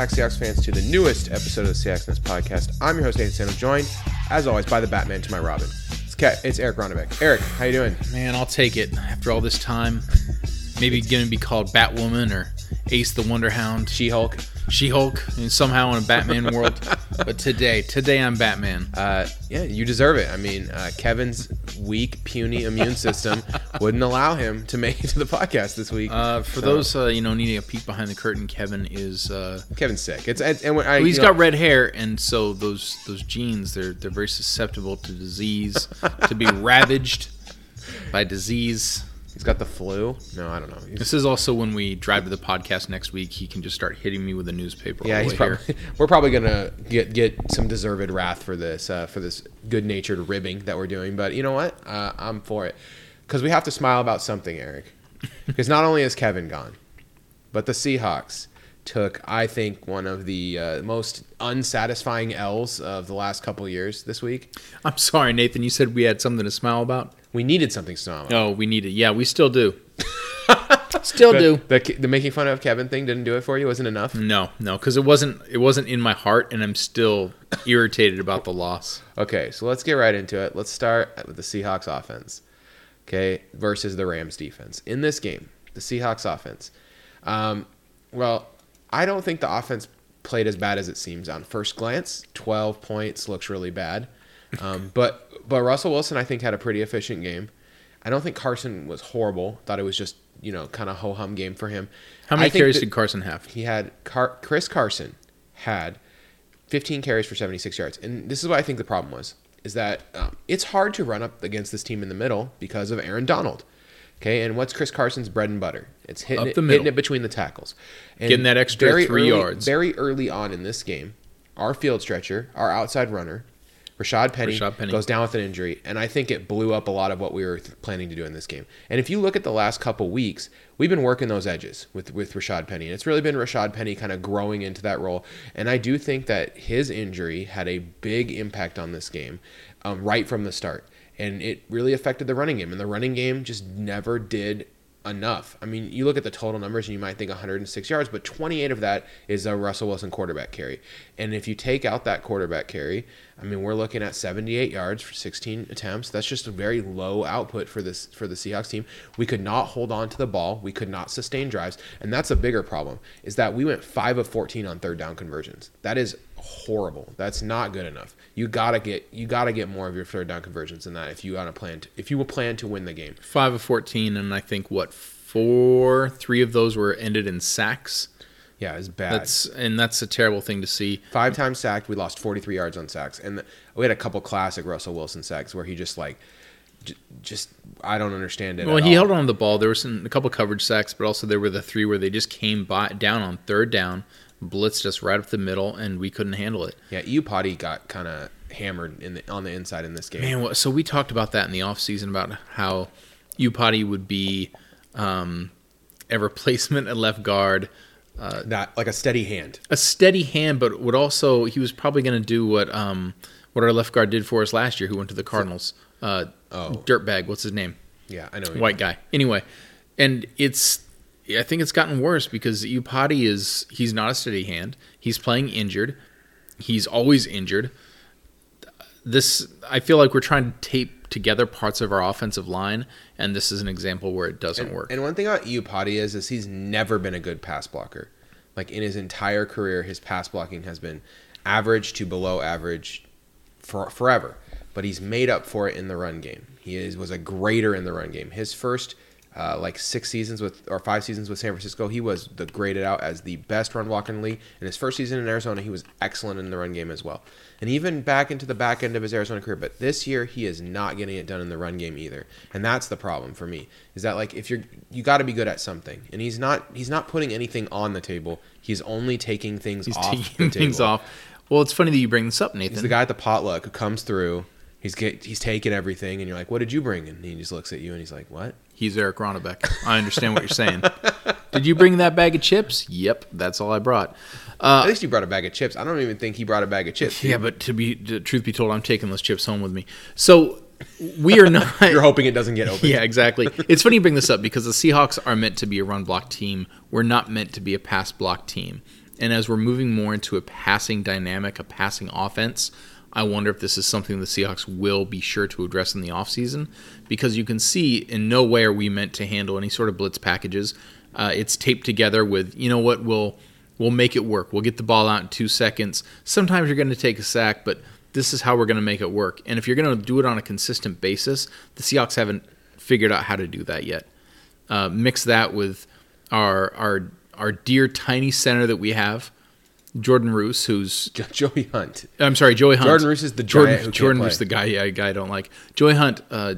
Back, Seahawks fans, to the newest episode of the Seahawks Nest podcast. I'm your host, Nathan Sano, joined, as always, by the Batman to my Robin. It's, it's Eric Ronnebeck. Eric, how you doing? Man, I'll take it. After all this time, maybe going to be called Batwoman or Ace the Wonder Hound, She-Hulk. She-Hulk, and somehow in a Batman world. But today, today I'm Batman. Uh, yeah, you deserve it. I mean, uh, Kevin's weak, puny immune system wouldn't allow him to make it to the podcast this week. Uh, for So, those uh, you know needing a peek behind the curtain, Kevin is uh, Kevin's sick. It's and, and when I, well, he's you know, got red hair, and so those those genes they're they're very susceptible to disease, to be ravaged by disease. He's got the flu. No, I don't know. He's- This is also when we drive to the podcast next week. He can just start hitting me with a newspaper. Yeah, he's probably. here. We're probably gonna get get some deserved wrath for this uh, for this good natured ribbing that we're doing. But you know what? Uh, I'm for it because we have to smile about something, Eric. Because not only is Kevin gone, but the Seahawks took, I think, one of the uh, most unsatisfying L's of the last couple years this week. I'm sorry, Nathan. You said we had something to smile about. We needed something to. Oh, we need it. Yeah, we still do. still do. The, the, the making fun of Kevin thing didn't do it for you. Wasn't enough. No, no, because it wasn't. It wasn't in my heart, and I'm still irritated about the loss. Okay, so let's get right into it. Let's start with the Seahawks offense, okay, versus the Rams defense. In this game, the Seahawks offense, um, well, I don't think the offense played as bad as it seems on first glance. Twelve points looks really bad, um, but but Russell Wilson I think had a pretty efficient game. I don't think Carson was horrible. Thought it was just you know kind of ho hum game for him. How many carries did Carson have? he had Car- Chris Carson had 15 carries for 76 yards, and this is what I think the problem was: is that um, it's hard to run up against this team in the middle because of Aaron Donald. Okay, and what's Chris Carson's bread and butter? It's hitting it, hitting it between the tackles, and Getting that extra three early, yards. Very early on in this game, our field stretcher, our outside runner, Rashad Penny, Rashad Penny. goes down with an injury, and I think it blew up a lot of what we were th- planning to do in this game. And if you look at the last couple weeks, we've been working those edges with with Rashad Penny, and it's really been Rashad Penny kind of growing into that role. And I do think that his injury had a big impact on this game um, right from the start, and it really affected the running game. And the running game just never did enough. I mean, you look at the total numbers and you might think 106 yards, but 28 of that is a Russell Wilson quarterback carry. And if you take out that quarterback carry, I mean, we're looking at 78 yards for 16 attempts. That's just a very low output for this for the Seahawks team. We could not hold on to the ball. We could not sustain drives, and that's a bigger problem. Is that we went 5 of 14 on third down conversions. That is horrible. That's not good enough. You got to get you got to get more of your third down conversions than that if you want to plan to, if you will plan to win the game. Five of fourteen, and I think what four, three of those were ended in sacks. Yeah, it's bad. That's and that's a terrible thing to see. Five times sacked. We lost 43 yards on sacks, and the, we had a couple classic Russell Wilson sacks where he just like, just I don't understand it. Well, he all. held on to the ball. There were some a couple coverage sacks, but also there were the three where they just came by, down on third down, blitzed us right up the middle, and we couldn't handle it. Yeah, Potty got kind of hammered in the on the inside in this game. Man, so we talked about that in the offseason about how Iupati would be um, a replacement at left guard, That like a steady hand. a steady hand, but would also he was probably going to do what um, what our left guard did for us last year, who went to the Cardinals. Uh, Oh. dirtbag, what's his name? Yeah, I know. White guy. Anyway, and it's I think it's gotten worse because Iupati is he's not a steady hand. He's playing injured. He's always injured. This I feel like we're trying to tape together parts of our offensive line, and this is an example where it doesn't work. And one thing about Potty is, is he's never been a good pass blocker. Like in his entire career, his pass blocking has been average to below average for forever. But he's made up for it in the run game. He is was a greater in the run game. His first uh, like six seasons with or five seasons with San Francisco, he was the graded out as the best run blocker in the league. In his first season in Arizona, he was excellent in the run game as well. And even back into the back end of his Arizona career, but this year he is not getting it done in the run game either. And that's the problem for me. Is that like if you're you got to be good at something, and he's not he's not putting anything on the table. He's only taking things he's off taking things off. Well, it's funny that you bring this up, Nathan. He's the guy at the potluck who comes through. He's get he's taking everything, and you're like, "What did you bring?" And he just looks at you, and he's like, "What?" He's Eric Ronnebeck. I understand what you're saying. Did you bring that bag of chips? Yep, that's all I brought. Uh, At least you brought a bag of chips. I don't even think he brought a bag of chips. Yeah, but to be to, truth be told, I'm taking those chips home with me. So we are not. You're hoping it doesn't get open. yeah, exactly. It's funny you bring this up because the Seahawks are meant to be a run block team. We're not meant to be a pass block team. And as we're moving more into a passing dynamic, a passing offense, I wonder if this is something the Seahawks will be sure to address in the offseason because you can see in no way are we meant to handle any sort of blitz packages. Uh, it's taped together with, you know what, we'll, we'll make it work. We'll get the ball out in two seconds. Sometimes you're going to take a sack, but this is how we're going to make it work. And if you're going to do it on a consistent basis, the Seahawks haven't figured out how to do that yet. Uh, mix that with our our our dear tiny center that we have, Jordan Roos, who's Joey Hunt. I'm sorry, Joey Hunt. Jordan Roos is the Jordan, Jordan. Roos, the guy, yeah, guy I don't like. Joey Hunt, uh,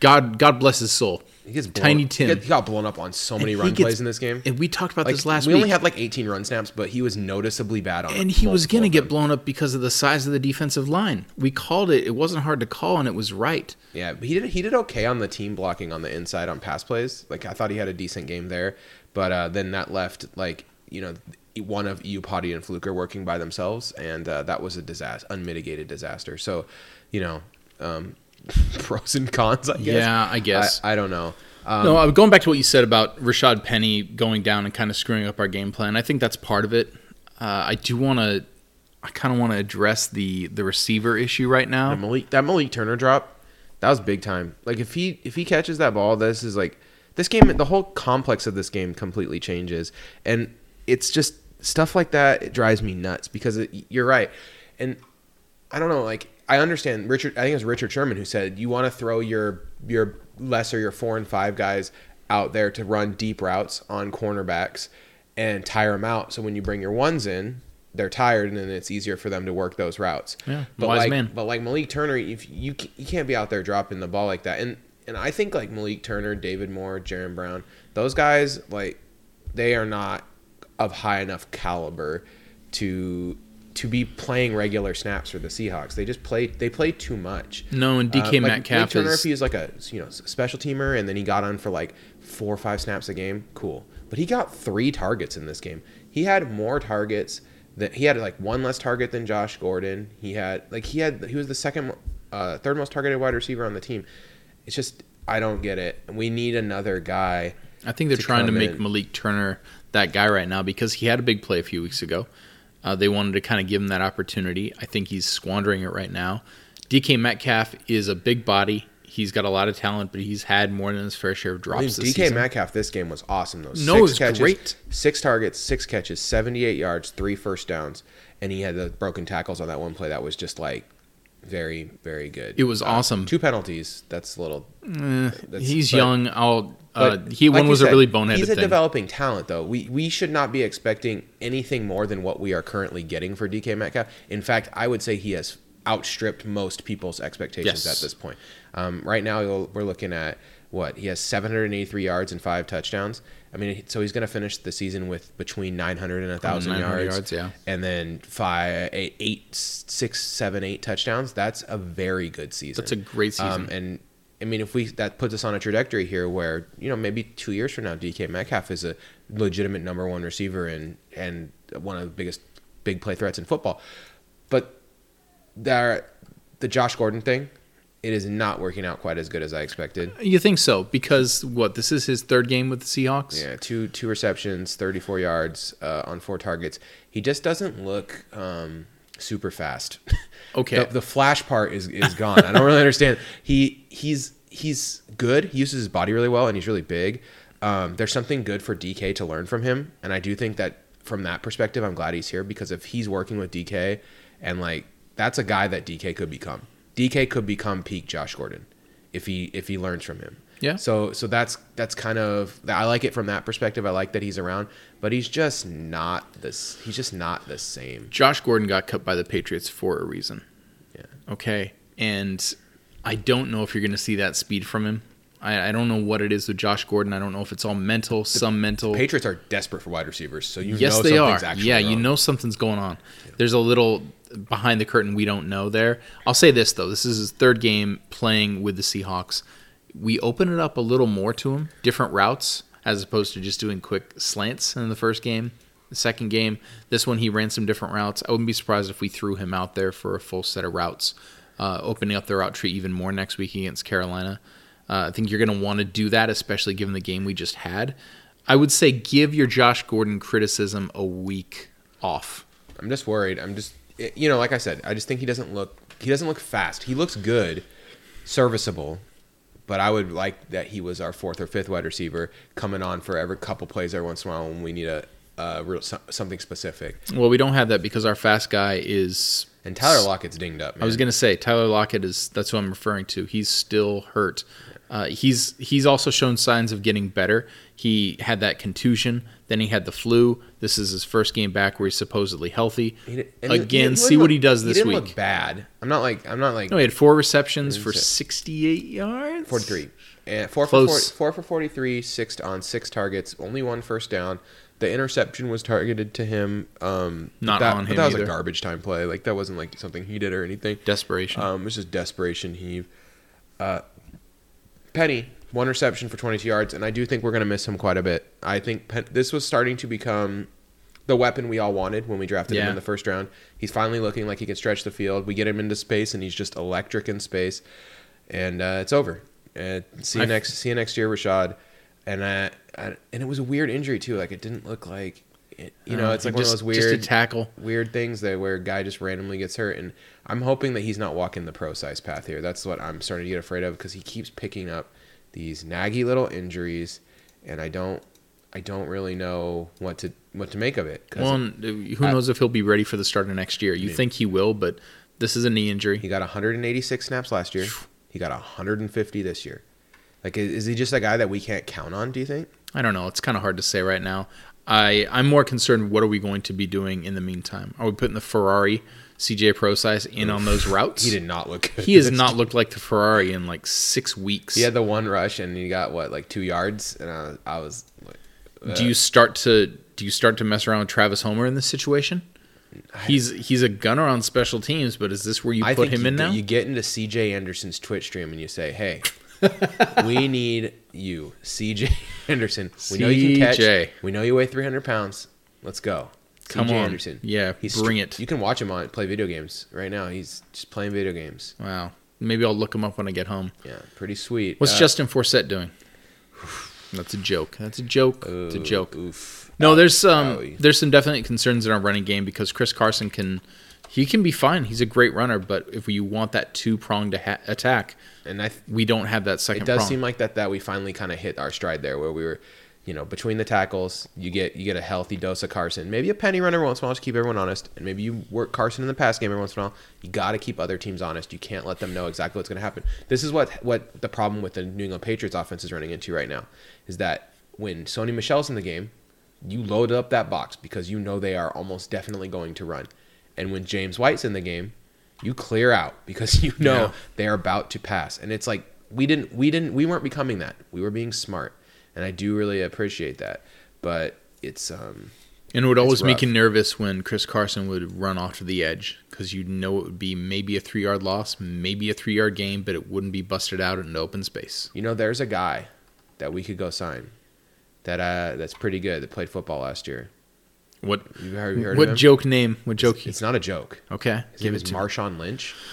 God, God bless his soul. He gets blown, Tiny He Tim. got, he got blown up on so many He run gets- plays in this game. And we talked about Like, this last we week. only had like 18 run snaps, but he was noticeably bad on. and he was going to get blown up because of the size of the defensive line. We called it. It wasn't hard to call, and it was right. Yeah, but he did he did okay on the team blocking on the inside on pass plays. Like I thought he had a decent game there, but uh, then that left like you know one of Iupati and Fluker working by themselves, and uh, that was a disaster, unmitigated disaster. So, you know, um, pros and cons. I guess. Yeah, I guess. I, I don't know. Um, no, uh, going back to what you said about Rashad Penny going down and kind of screwing up our game plan, I think that's part of it. Uh, I do want to, I kind of want to address the the receiver issue right now. that Malik that Malik Turner drop, that was big time. Like if he if he catches that ball, this is like this game. The whole complex of this game completely changes, and it's just stuff like that. It drives me nuts because it, you're right, and I don't know. Like I understand Richard. I think it was Richard Sherman who said you want to throw your your lesser your four and five guys out there to run deep routes on cornerbacks and tire them out. So when you bring your ones in, they're tired, and then it's easier for them to work those routes. Yeah, but wise like, man. But like Malik Turner, if you you can't be out there dropping the ball like that, and and I think like Malik Turner, David Moore, Jaron Brown, those guys like they are not of high enough caliber to to be playing regular snaps for the Seahawks. They just play they play too much. No, and DK Uh, like, Metcalf Turner, is if he was like a you know special teamer and then he got on for like four or five snaps a game, cool. But he got three targets in this game. He had more targets that he had like one less target than Josh Gordon. He had like he had he was the second uh, third most targeted wide receiver on the team. It's just I don't get it. We need another guy. I think they're to trying to make in. Malik Turner that guy right now because he had a big play a few weeks ago. Uh, they wanted to kind of give him that opportunity. I think he's squandering it right now. DK Metcalf is a big body. He's got a lot of talent, but he's had more than his fair share of I drops mean, this DK season. Metcalf this game was awesome though. No, it was catches, great. Six targets, six catches, 78 yards, three first downs, and he had the broken tackles on that one play that was just like very very good. It was Uh, awesome. Two penalties. That's a little. Eh, That's- he's but- young. I'll. Uh, he like one was a really boneheaded He's a thing. developing talent, though. We we should not be expecting anything more than what we are currently getting for DK Metcalf. In fact, I would say he has outstripped most people's expectations Yes. at this point. Um, right now, we're looking at what he has 783 yards and five touchdowns. I mean, so he's going to finish the season with between 900 and 1,000 yards, yards, yeah. and then five, eight, eight, six, seven, eight touchdowns. That's a very good season. That's a great season. Um, and I mean, if we that puts us on a trajectory here where you know maybe two years from now, DK Metcalf is a legitimate number one receiver and and one of the biggest big play threats in football. But there, the Josh Gordon thing, it is not working out quite as good as I expected. you think so? Because what? This is his third game with the Seahawks. Yeah, two two receptions, thirty four yards uh, on four targets. He just doesn't look um, super fast. Okay. the, the flash part is is gone. I don't really understand. He he's he's good. He uses his body really well, and he's really big. Um, there's something good for DK to learn from him, and I do think that from that perspective, I'm glad he's here because if he's working with DK, and like that's a guy that DK could become. DK could become peak Josh Gordon if he if he learns from him. Yeah. So so that's that's kind of I like it from that perspective. I like that he's around, but he's just not this. He's just not the same. Josh Gordon got cut by the Patriots for a reason. Yeah. Okay. And I don't know if you're going to see that speed from him. I, I don't know what it is with Josh Gordon. I don't know if it's all mental, some mental. Patriots are desperate for wide receivers, so you yes, know they are. actually Yeah, you know something's going on. There's a little behind the curtain we don't know there. I'll say this though: this is his third game playing with the Seahawks. We open it up a little more to him, different routes as opposed to just doing quick slants in the first game. The second game, this one he ran some different routes. I wouldn't be surprised if we threw him out there for a full set of routes, uh, opening up the route tree even more next week against Carolina. Uh, I think you're going to want to do that, especially given the game we just had. I would say give your Josh Gordon criticism a week off. I'm just worried. I'm just you know, like I said, I just think he doesn't look he doesn't look fast. He looks good, serviceable, but I would like that he was our fourth or fifth wide receiver coming on for every couple plays every once in a while when we need a, a real something specific. Well, we don't have that because our fast guy is. And Tyler Lockett's dinged up. Man. I was gonna say Tyler Lockett is that's what I'm referring to. He's still hurt. Uh, he's he's also shown signs of getting better. He had that contusion, then he had the flu. This is his first game back where he's supposedly healthy. He- Again, he- he see look- what he does this didn't week. Look bad. I'm not like I'm not like No, he had four receptions for it- 68 yards. 43. And four for 40, four for 43, six on six targets, only one first down. The interception was targeted to him. Um, Not that, on but him that was either. a garbage time play. Like that wasn't like something he did or anything. Desperation. Um, it was just desperation heave. Uh, Penny one reception for 22 yards, and I do think we're going to miss him quite a bit. I think Pen- this was starting to become the weapon we all wanted when we drafted him in the first round. He's finally looking like he can stretch the field. We get him into space, and he's just electric in space, and uh, it's over. Uh, see you I- next. See you next year, Rashad. And uh, I, and it was a weird injury too. Like it didn't look like, it, you know, Uh, it's like just, one of those weird tackle. weird things that where a guy just randomly gets hurt and i'm hoping that he's not walking the Prosise path here that's what i'm starting to get afraid of because he keeps picking up these naggy little injuries and i don't i don't really know what to what to make of it 'cause Well, uh, who I- knows if he'll be ready for the start of next year? You think he will, but this is a knee injury. he got 186 snaps last year he got 150 this year like is he just a guy that we can't count on do you think I don't know. It's kind of hard to say right now. I I'm more concerned. What are we going to be doing in the meantime? Are we putting the Ferrari CJ Prosise in on those routes? he did not look good He has not looked like the Ferrari in like six weeks. he had the one rush and he got what like two yards and i, I was like, uh, do you start to do you start to mess around with Travis Homer in this situation? He's he's a gunner on special teams, but is this where you I put him you, in now? You get into CJ Anderson's Twitch stream and you say, "Hey, we need you, CJ Anderson. We know you can CJ. catch. We know you weigh 300 pounds. Let's go, Come CJ on. Anderson. Yeah, He's bring it. You can watch him on play video games right now. He's just playing video games. Wow. Maybe I'll look him up when I get home. Yeah, pretty sweet. What's Uh, Justin Forsett doing? That's a joke. That's a joke. it's a joke. Oof. No, there's some Owie. there's some definite concerns in our running game because Chris Carson can he can be fine. He's a great runner, but if you want that two pronged ha- attack, And I, th- we don't have that second it does prong. seem like that that we finally kind of hit our stride there, where we were, you know, between the tackles, you get you get a healthy dose of Carson, maybe a penny runner once in a while to keep everyone honest, and maybe you work Carson in the pass game every once in a while. You got to keep other teams honest. You can't let them know exactly what's going to happen. This is what what the problem with the New England Patriots offense is running into right now, is that when Sony Michel's in the game, you load up that box because you know they are almost definitely going to run, and when James White's in the game, you clear out because you know Yeah. they're about to pass. And it's like we didn't we didn't we weren't becoming that. We were being smart. And i do really appreciate that. But it's um and it would always make you nervous when Chris Carson would run off to the edge because you know it would be maybe a three yard loss, maybe a three yard gain, but it wouldn't be busted out in an open space. you know there's a guy that we could go sign that uh that's pretty good that played football last year What you heard, you heard of what joke name? What joke? it's not a joke okay, his give name it is me. marshawn lynch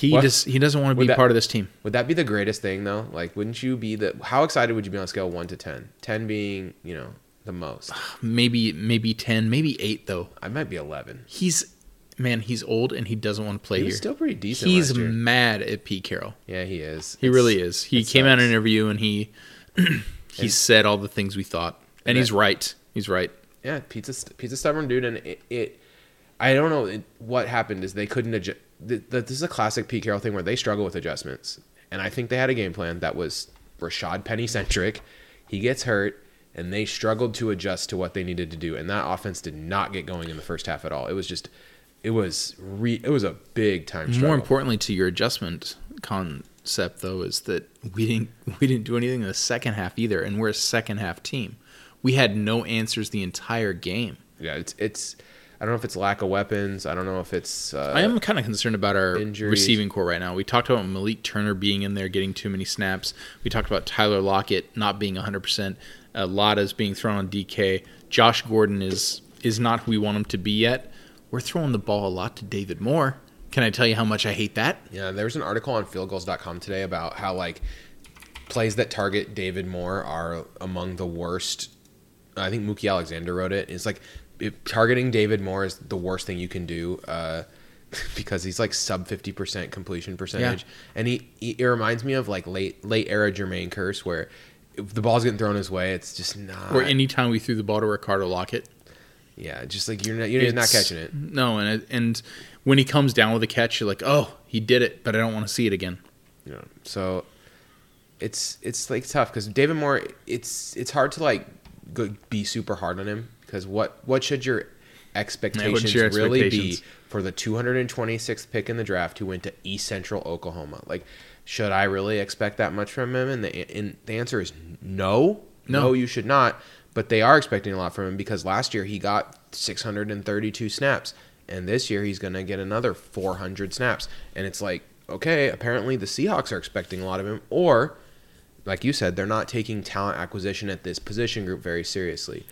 He What? just he doesn't want to Would be that- part of this team. would that be the greatest thing though like wouldn't you be the how excited would you be on a scale 1 to 10 10 being you know the most Maybe maybe ten, maybe eight though. i might be 11 He's man, he's old and he doesn't want to play he here. still pretty decent He's mad at Pete Carroll. yeah he is He It's- really is. He came out in an interview and he he And- said all the things we thought, and And he's that- right. He's right. Yeah, pizza a, Pete's a stubborn dude, and it, it I don't know it, what happened is they couldn't adjust. This is a classic Pete Carroll thing where they struggle with adjustments, and I think they had a game plan that was Rashad Penny centric. He gets hurt, and they struggled to adjust to what they needed to do, and that offense did not get going in the first half at all. It was just, it was re, it was a big time. Struggle. More importantly to your adjustment concept though is that we didn't we didn't do anything in the second half either, and we're a second half team. We had no answers the entire game. yeah, it's it's. I don't know if it's lack of weapons. I don't know if it's. Uh, I am kind of concerned about our injuries. receiving core right now. We talked about Malik Turner being in there, getting too many snaps. We talked about Tyler Lockett not being 100%. Uh, Lada's being thrown on DK. Josh Gordon is is not who we want him to be yet. We're throwing the ball a lot to David Moore. Can I tell you how much I hate that? Yeah, there was an article on fieldgulls.com today about how like plays that target David Moore are among the worst. I think Mookie Alexander wrote it. It's like if targeting David Moore is the worst thing you can do. Uh, because he's like sub 50% completion percentage and he, he it reminds me of like late late era Jermaine Kearse where if the ball's getting thrown his way it's just not Or anytime we threw the ball to Ricardo Lockette, yeah just like you're not you're not catching it No, and it- and when he comes down with a catch, you're like, oh, he did it, but I don't want to see it again. you know so it's it's like tough because David Moore it's it's hard to like go, be super hard on him? Because what what should your expectations your really be for the 226th pick in the draft who went to East Central Oklahoma? Like should I really expect that much from him? And the and the answer is no. No. no you should not. But they are expecting a lot from him because last year he got 632 snaps and this year he's going to get another 400 snaps. And it's like okay apparently the Seahawks are expecting a lot of him or like you said they're not taking talent acquisition at this position group very seriously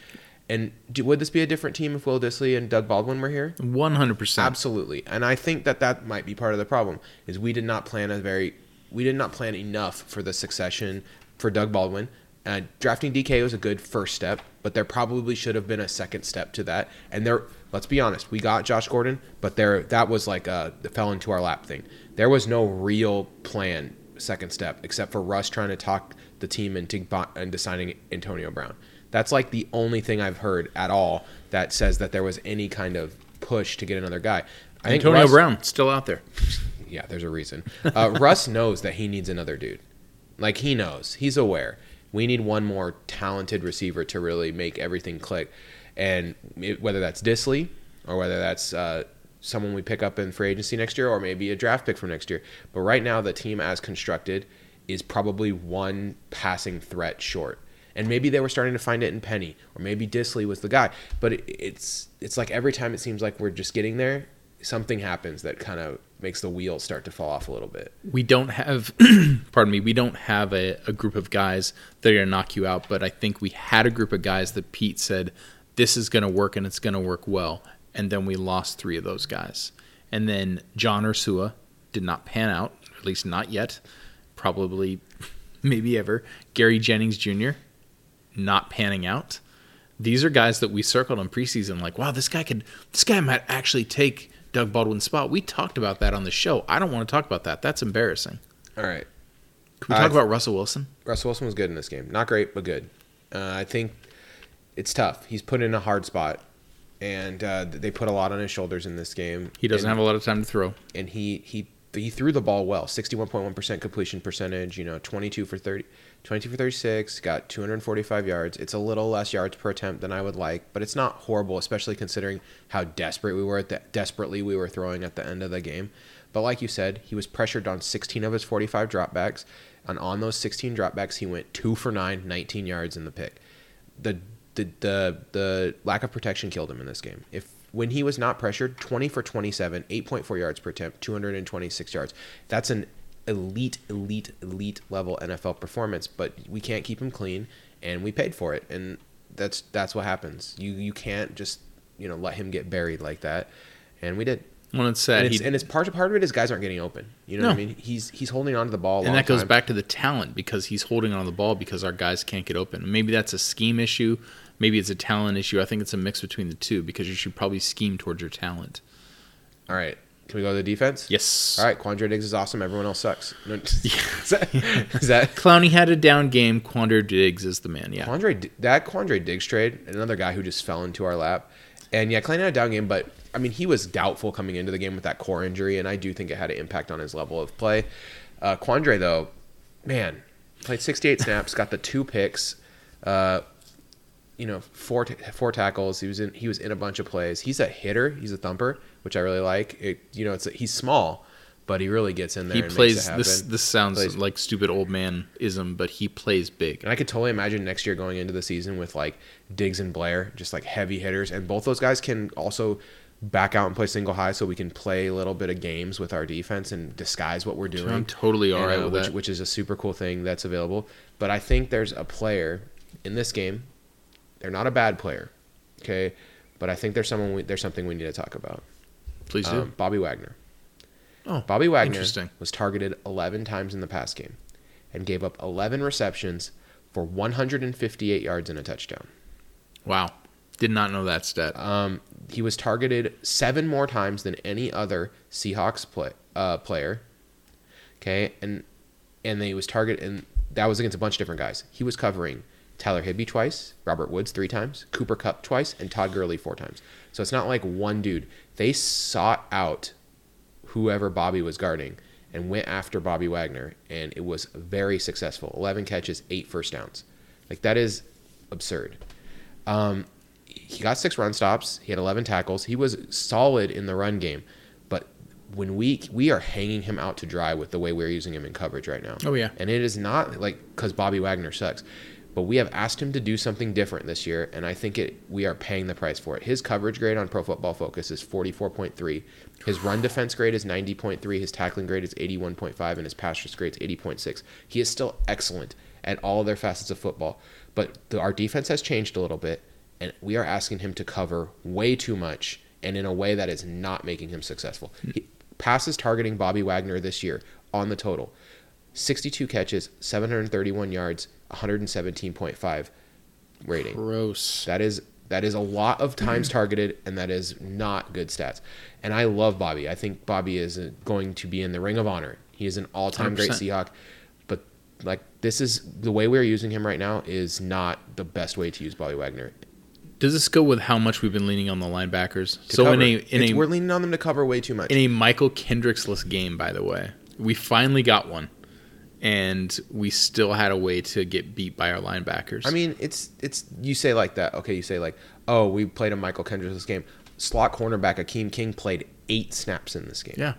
and do, would this be a different team if Will Dissly and Doug Baldwin were here One hundred percent. Absolutely, and I think that that might be part of the problem. Is we did not plan a very, we did not plan enough for the succession for Doug Baldwin. Uh, drafting DK was a good first step, but there probably should have been a second step to that. And there, let's be honest, we got Josh Gordon, but there that was like a the fell into our lap thing. There was no real plan second step except for Russ trying to talk the team into into signing Antonio Brown. That's like the only thing I've heard at all that says that there was any kind of push to get another guy. I think Antonio Russ- Brown still out there. Yeah, there's a reason. Uh, Russ knows that he needs another dude. Like he knows, he's aware. We need one more talented receiver to really make everything click, and it, whether that's Dissly or whether that's uh, someone we pick up in free agency next year, or maybe a draft pick from next year. But right now, the team as constructed is probably one passing threat short. And maybe they were starting to find it in Penny, or maybe Dissly was the guy. But it, it's it's like every time it seems like we're just getting there, something happens that kind of makes the wheels start to fall off a little bit. We don't have, pardon me, we don't have a, a group of guys that are going to knock you out, but I think we had a group of guys that Pete said, this is going to work and it's going to work well. And then we lost three of those guys. And then John Ursua did not pan out, at least not yet, probably, maybe ever. Gary Jennings Jr., not panning out. These are guys that we circled in preseason, like, wow, this guy could, this guy might actually take Doug Baldwin's spot. We talked about that on the show. I don't want to talk about that. That's embarrassing. All right. Can we talk Uh, about Russell Wilson? Russell Wilson was good in this game. Not great, but good. Uh, I think it's tough. He's put in a hard spot, and uh, they put a lot on his shoulders in this game. He doesn't and, have a lot of time to throw. and he he he threw the ball well. Sixty-one point one percent completion percentage. You know, twenty-two for 30, 22 for thirty-six. Got two hundred forty-five yards. It's a little less yards per attempt than I would like, but it's not horrible, especially considering how desperate we were at the desperately we were throwing at the end of the game. But like you said, he was pressured on 16 of his 45 dropbacks. And on those 16 dropbacks, he went two for nine, 19 yards in the pick. The, the the the lack of protection killed him in this game. If when he was not pressured, 20 for 27, 8.4 yards per attempt, 226 yards. That's an elite, elite, elite level NFL performance. But we can't keep him clean, and we paid for it. And that's that's what happens. You you can't just you know let him get buried like that. And we did. When it's sad, And it's, and it's part part of it is guys aren't getting open. You know what I mean? He's he's holding on to the ball. A and that goes time. back to the talent because he's holding on to the ball because our guys can't get open. Maybe that's a scheme issue. Maybe it's a talent issue. I think it's a mix between the two because you should probably scheme towards your talent. All right, can we go to the defense? Yes. All right, Quandre Diggs is awesome. Everyone else sucks. No, is that, is that Clowney had a down game. Quandre Diggs is the man. Yeah. Quandre? That Quandre Diggs trade, another guy who just fell into our lap. And yeah, Clowney had a down game, but I mean, he was doubtful coming into the game with that core injury, and I do think it had an impact on his level of play. Uh, Quandre, though, man, played 68 snaps, got the two picks, uh, you know, four t- four tackles. He was in he was in a bunch of plays. He's a hitter. He's a thumper, which I really like. It, you know, it's he's small, but he really gets in there. He plays this. This sounds Plays- like stupid old man ism, but he plays big. And I could totally imagine next year going into the season with like Diggs and Blair, just like heavy hitters, and both those guys can also back out and play single high, so we can play a little bit of games with our defense and disguise what we're doing. I'm totally all And, right uh, with which, that. which is a super cool thing that's available. But I think there's a player in this game. They're not a bad player, okay, but I think there's someone. We, there's something we need to talk about. Please do. Um, Bobby Wagner. oh, Bobby Wagner was targeted 11 times in the pass game and gave up 11 receptions for 158 yards and a touchdown. wow. Did not know that stat. Um, he was targeted seven more times than any other Seahawks play, uh, player. Okay, and and then he was targeted, and that was against a bunch of different guys. He was covering Tyler Higbee twice, Robert Woods three times, Cooper Kupp twice, and Todd Gurley four times. So it's not like one dude. They sought out whoever Bobby was guarding and went after Bobby Wagner, and it was very successful. 11 catches, eight first downs. Like, that is absurd. Um, he got six run stops. He had 11 tackles. He was solid in the run game, but when we we are hanging him out to dry with the way we're using him in coverage right now. Oh, yeah. and it is not like because Bobby Wagner sucks, but we have asked him to do something different this year, and I think it we are paying the price for it. His coverage grade on Pro Football Focus is 44.3. His run defense grade is 90.3. His tackling grade is 81.5, and his pass rush grade is 80.6. He is still excellent at all their facets of football, but the, our defense has changed a little bit, and we are asking him to cover way too much and in a way that is not making him successful. He, passes targeting Bobby Wagner this year on the total 62 catches, 731 yards, 117.5 rating. Gross. That is that is a lot of times targeted, and that is not good stats. And I love Bobby. I think Bobby is uh, going to be in the Ring of Honor. He is an all-time great 100%. Seahawk. But like this is the way we're using him right now is not the best way to use Bobby Wagner. Does this go with how much we've been leaning on the linebackers? So in a in It's- a we're leaning on them to cover way too much. in a Mychal Kendricksless game, by the way, we finally got one, and we still had a way to get beat by our linebackers. I mean, it's it's you say like that. Okay, you say like, oh, we played a Mychal Kendrick this game. Slot cornerback Akeem King played eight snaps in this game. yeah,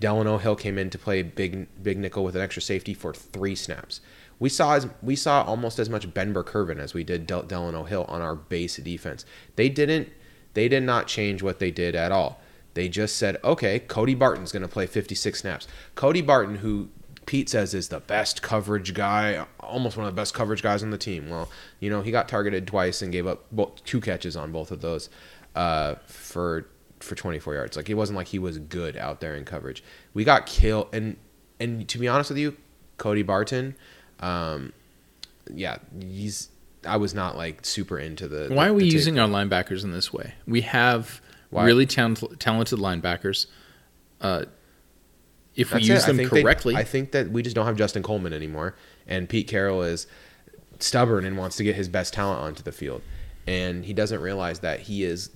Delano Hill came in to play big big nickel with an extra safety for three snaps. We saw as we saw almost as much Ben Burr-Kirven as we did Del- Delano Hill on our base defense. They didn't they did not change what they did at all. They just said, okay, Cody Barton's going to play 56 snaps. Cody Barton, who Pete says is the best coverage guy, almost one of the best coverage guys on the team. Well, you know, he got targeted twice and gave up both, two catches on both of those uh, for for 24 yards. Like it wasn't like he was good out there in coverage. We got killed, and and to be honest with you, Cody Barton, um, yeah, he's. I was not like super into the. why the- are we tape. using our linebackers in this way? We have Why? really talent, talented linebackers. Uh, if we use it. I them they- correctly, I think that we just don't have Justin Coleman anymore, and Pete Carroll is stubborn and wants to get his best talent onto the field, and he doesn't realize that he is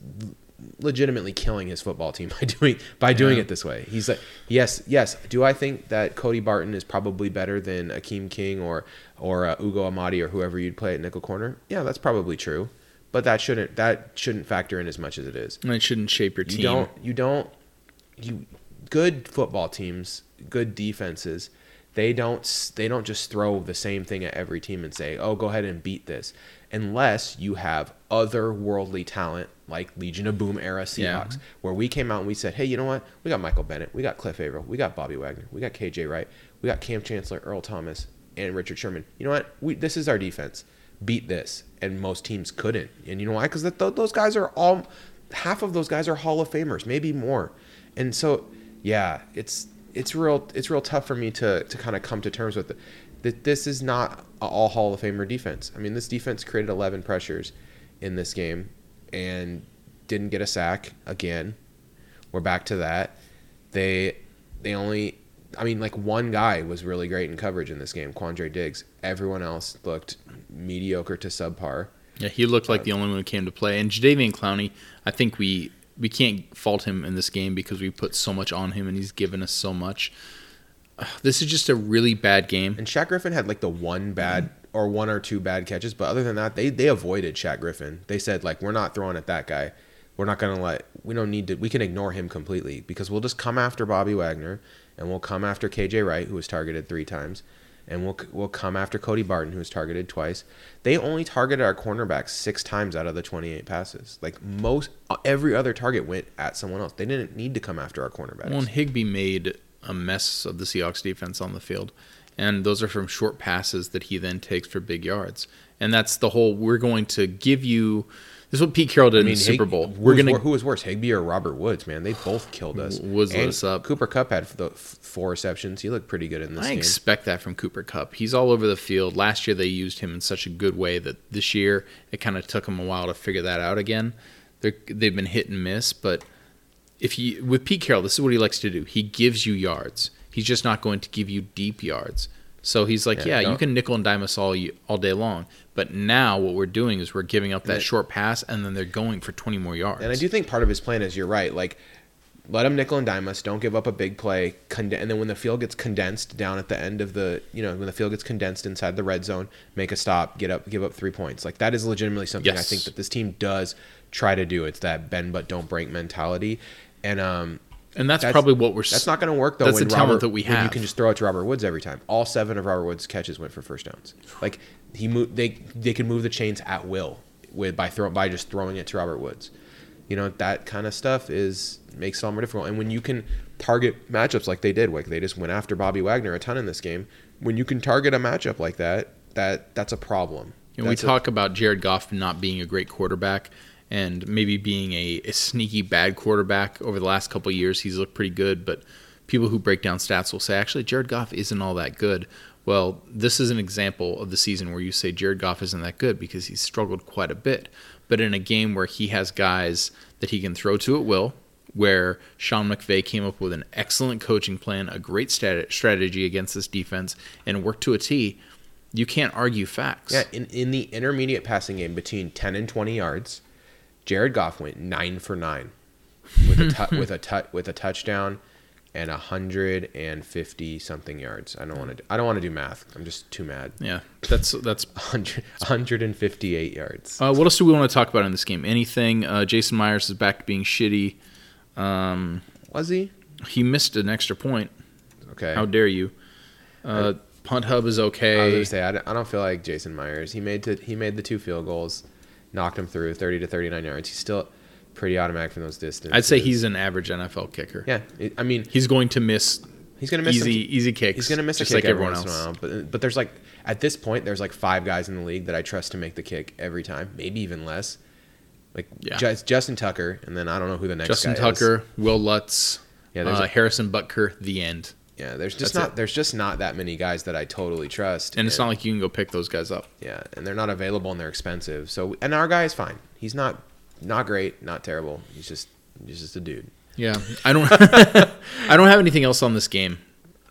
legitimately killing his football team by doing by doing Yeah. it this way. He's like, yes, yes. Do I think that Cody Barton is probably better than Akeem King or or uh, Ugo Amadi or whoever you'd play at nickel corner? Yeah, that's probably true, but that shouldn't that shouldn't factor in as much as it is. and it shouldn't shape your team. You don't. You don't. You good football teams, good defenses. They don't. They don't just throw the same thing at every team and say, "Oh, go ahead and beat this," unless you have otherworldly talent like Legion of Boom era Seahawks, Yeah. where we came out and we said, "Hey, you know what? We got Michael Bennett, we got Cliff Avril, we got Bobby Wagner, we got KJ Wright, we got Kam Chancellor, Earl Thomas, and Richard Sherman. You know what? We this is our defense. Beat this." And most teams couldn't. And you know why? Because th- those guys are all half of those guys are Hall of Famers, maybe more. And so, yeah, it's it's real it's real tough for me to to kind of come to terms with it. That this is not a all Hall of Famer defense. I mean, this defense created 11 pressures in this game and didn't get a sack again. We're back to that. They they only I mean like one guy was really great in coverage in this game, Quandre Diggs. Everyone else looked mediocre to subpar. Yeah, he looked like the um, only one who came to play. And Jadeveon Clowney, I think we we can't fault him in this game because we put so much on him and he's given us so much. This is just a really bad game. And Shaq Griffin had like the one bad or one or two bad catches, but other than that, they they avoided Shaq Griffin. They said like we're not throwing at that guy. We're not gonna let. We don't need to. We can ignore him completely because we'll just come after Bobby Wagner and we'll come after KJ Wright, who was targeted three times, and we'll we'll come after Cody Barton, who was targeted twice. They only targeted our cornerbacks six times out of the 28 passes. Like most uh, every other target went at someone else. They didn't need to come after our cornerbacks. Well, and Higbee made a mess of the Seahawks defense on the field. And those are from short passes that he then takes for big yards. And that's the whole we're going to give you This is what Pete Carroll did in the Super Bowl. We're gonna wor- who was worse, Higbee or Robert Woods? Man, they both killed us. Woods lit And us up. Cooper Kupp had the four receptions. He looked pretty good in this I game. expect that from Cooper Kupp. He's all over the field. Last year they used him in such a good way that this year it kind of took him a while to figure that out again. They're, they've been hit and miss, but if you with Pete Carroll, this is what he likes to do. He gives you yards. He's just not going to give you deep yards. So he's like, Yeah, yeah, you can nickel and dime us all all day long, but now what we're doing is we're giving up that short pass, and then they're going for twenty more yards. And I do think part of his plan is you're right. Like, let him nickel and dime us. Don't give up a big play. Conde- and then when the field gets condensed down at the end of the, you know, when the field gets condensed inside the red zone, make a stop, get up, give up three points. Like that is legitimately something I think that this team does try to do. It's that bend but don't break mentality. And um, and that's, that's- probably what we're. that's not going to work though. That's when the talent Robert, that we when you can just throw it to Robert Woods every time. All seven of Robert Woods' catches went for first downs. Like he moved, they they could move the chains at will with by throw by just throwing it to Robert Woods. You know that kind of stuff is makes it all more difficult. And when you can target matchups like they did, like they just went after Bobby Wagner a ton in this game. When you can target a matchup like that, that that's a problem. And we That's a- talk about Jared Goff not being a great quarterback and maybe being a, a sneaky bad quarterback over the last couple years. He's looked pretty good, but people who break down stats will say, actually, Jared Goff isn't all that good. Well, this is an example of the season where you say Jared Goff isn't that good because he's struggled quite a bit. But in a game where he has guys that he can throw to at will, where Sean McVay came up with an excellent coaching plan, a great stat- strategy against this defense, and worked to a T, you can't argue facts. Yeah, in, in the intermediate passing game between 10 and 20 yards, Jared Goff went 9 for 9 with a tu- with a tu- with a touchdown and 150 something yards. I don't want to I don't want to do math. I'm just too mad. Yeah, that's that's. 100, 158 yards. Uh, what else do we want to talk about in this game? Anything? Uh, Jason Myers is back to being shitty. Um, Was he? he missed an extra point. Okay. How dare you? Uh, punt hub is I was okay. gonna say I don't, I don't feel like Jason Myers. He made to, he made the two field goals, knocked him through 30 to 39 yards. He's still pretty automatic from those distances. I'd say he's an average NFL kicker. yeah. I mean, He's going to miss he's gonna miss some- easy easy kicks. He's gonna miss a kick like every everyone once else. in a while, but but there's like at this point there's like five guys in the league that I trust to make the kick every time, maybe even less. Like Yeah. Ju- Justin Tucker, and then I don't know who the next Justin guy is. Justin Tucker, Wil Lutz, Yeah, there's uh, a- Harrison Butker. The end. Yeah, there's just That's not it. there's just not that many guys that I totally trust. And it's not like you can go pick those guys up. yeah, and they're not available and they're expensive. So and our guy is fine. He's not not great, not terrible. He's just he's just a dude. Yeah, I don't. I don't have anything else on this game.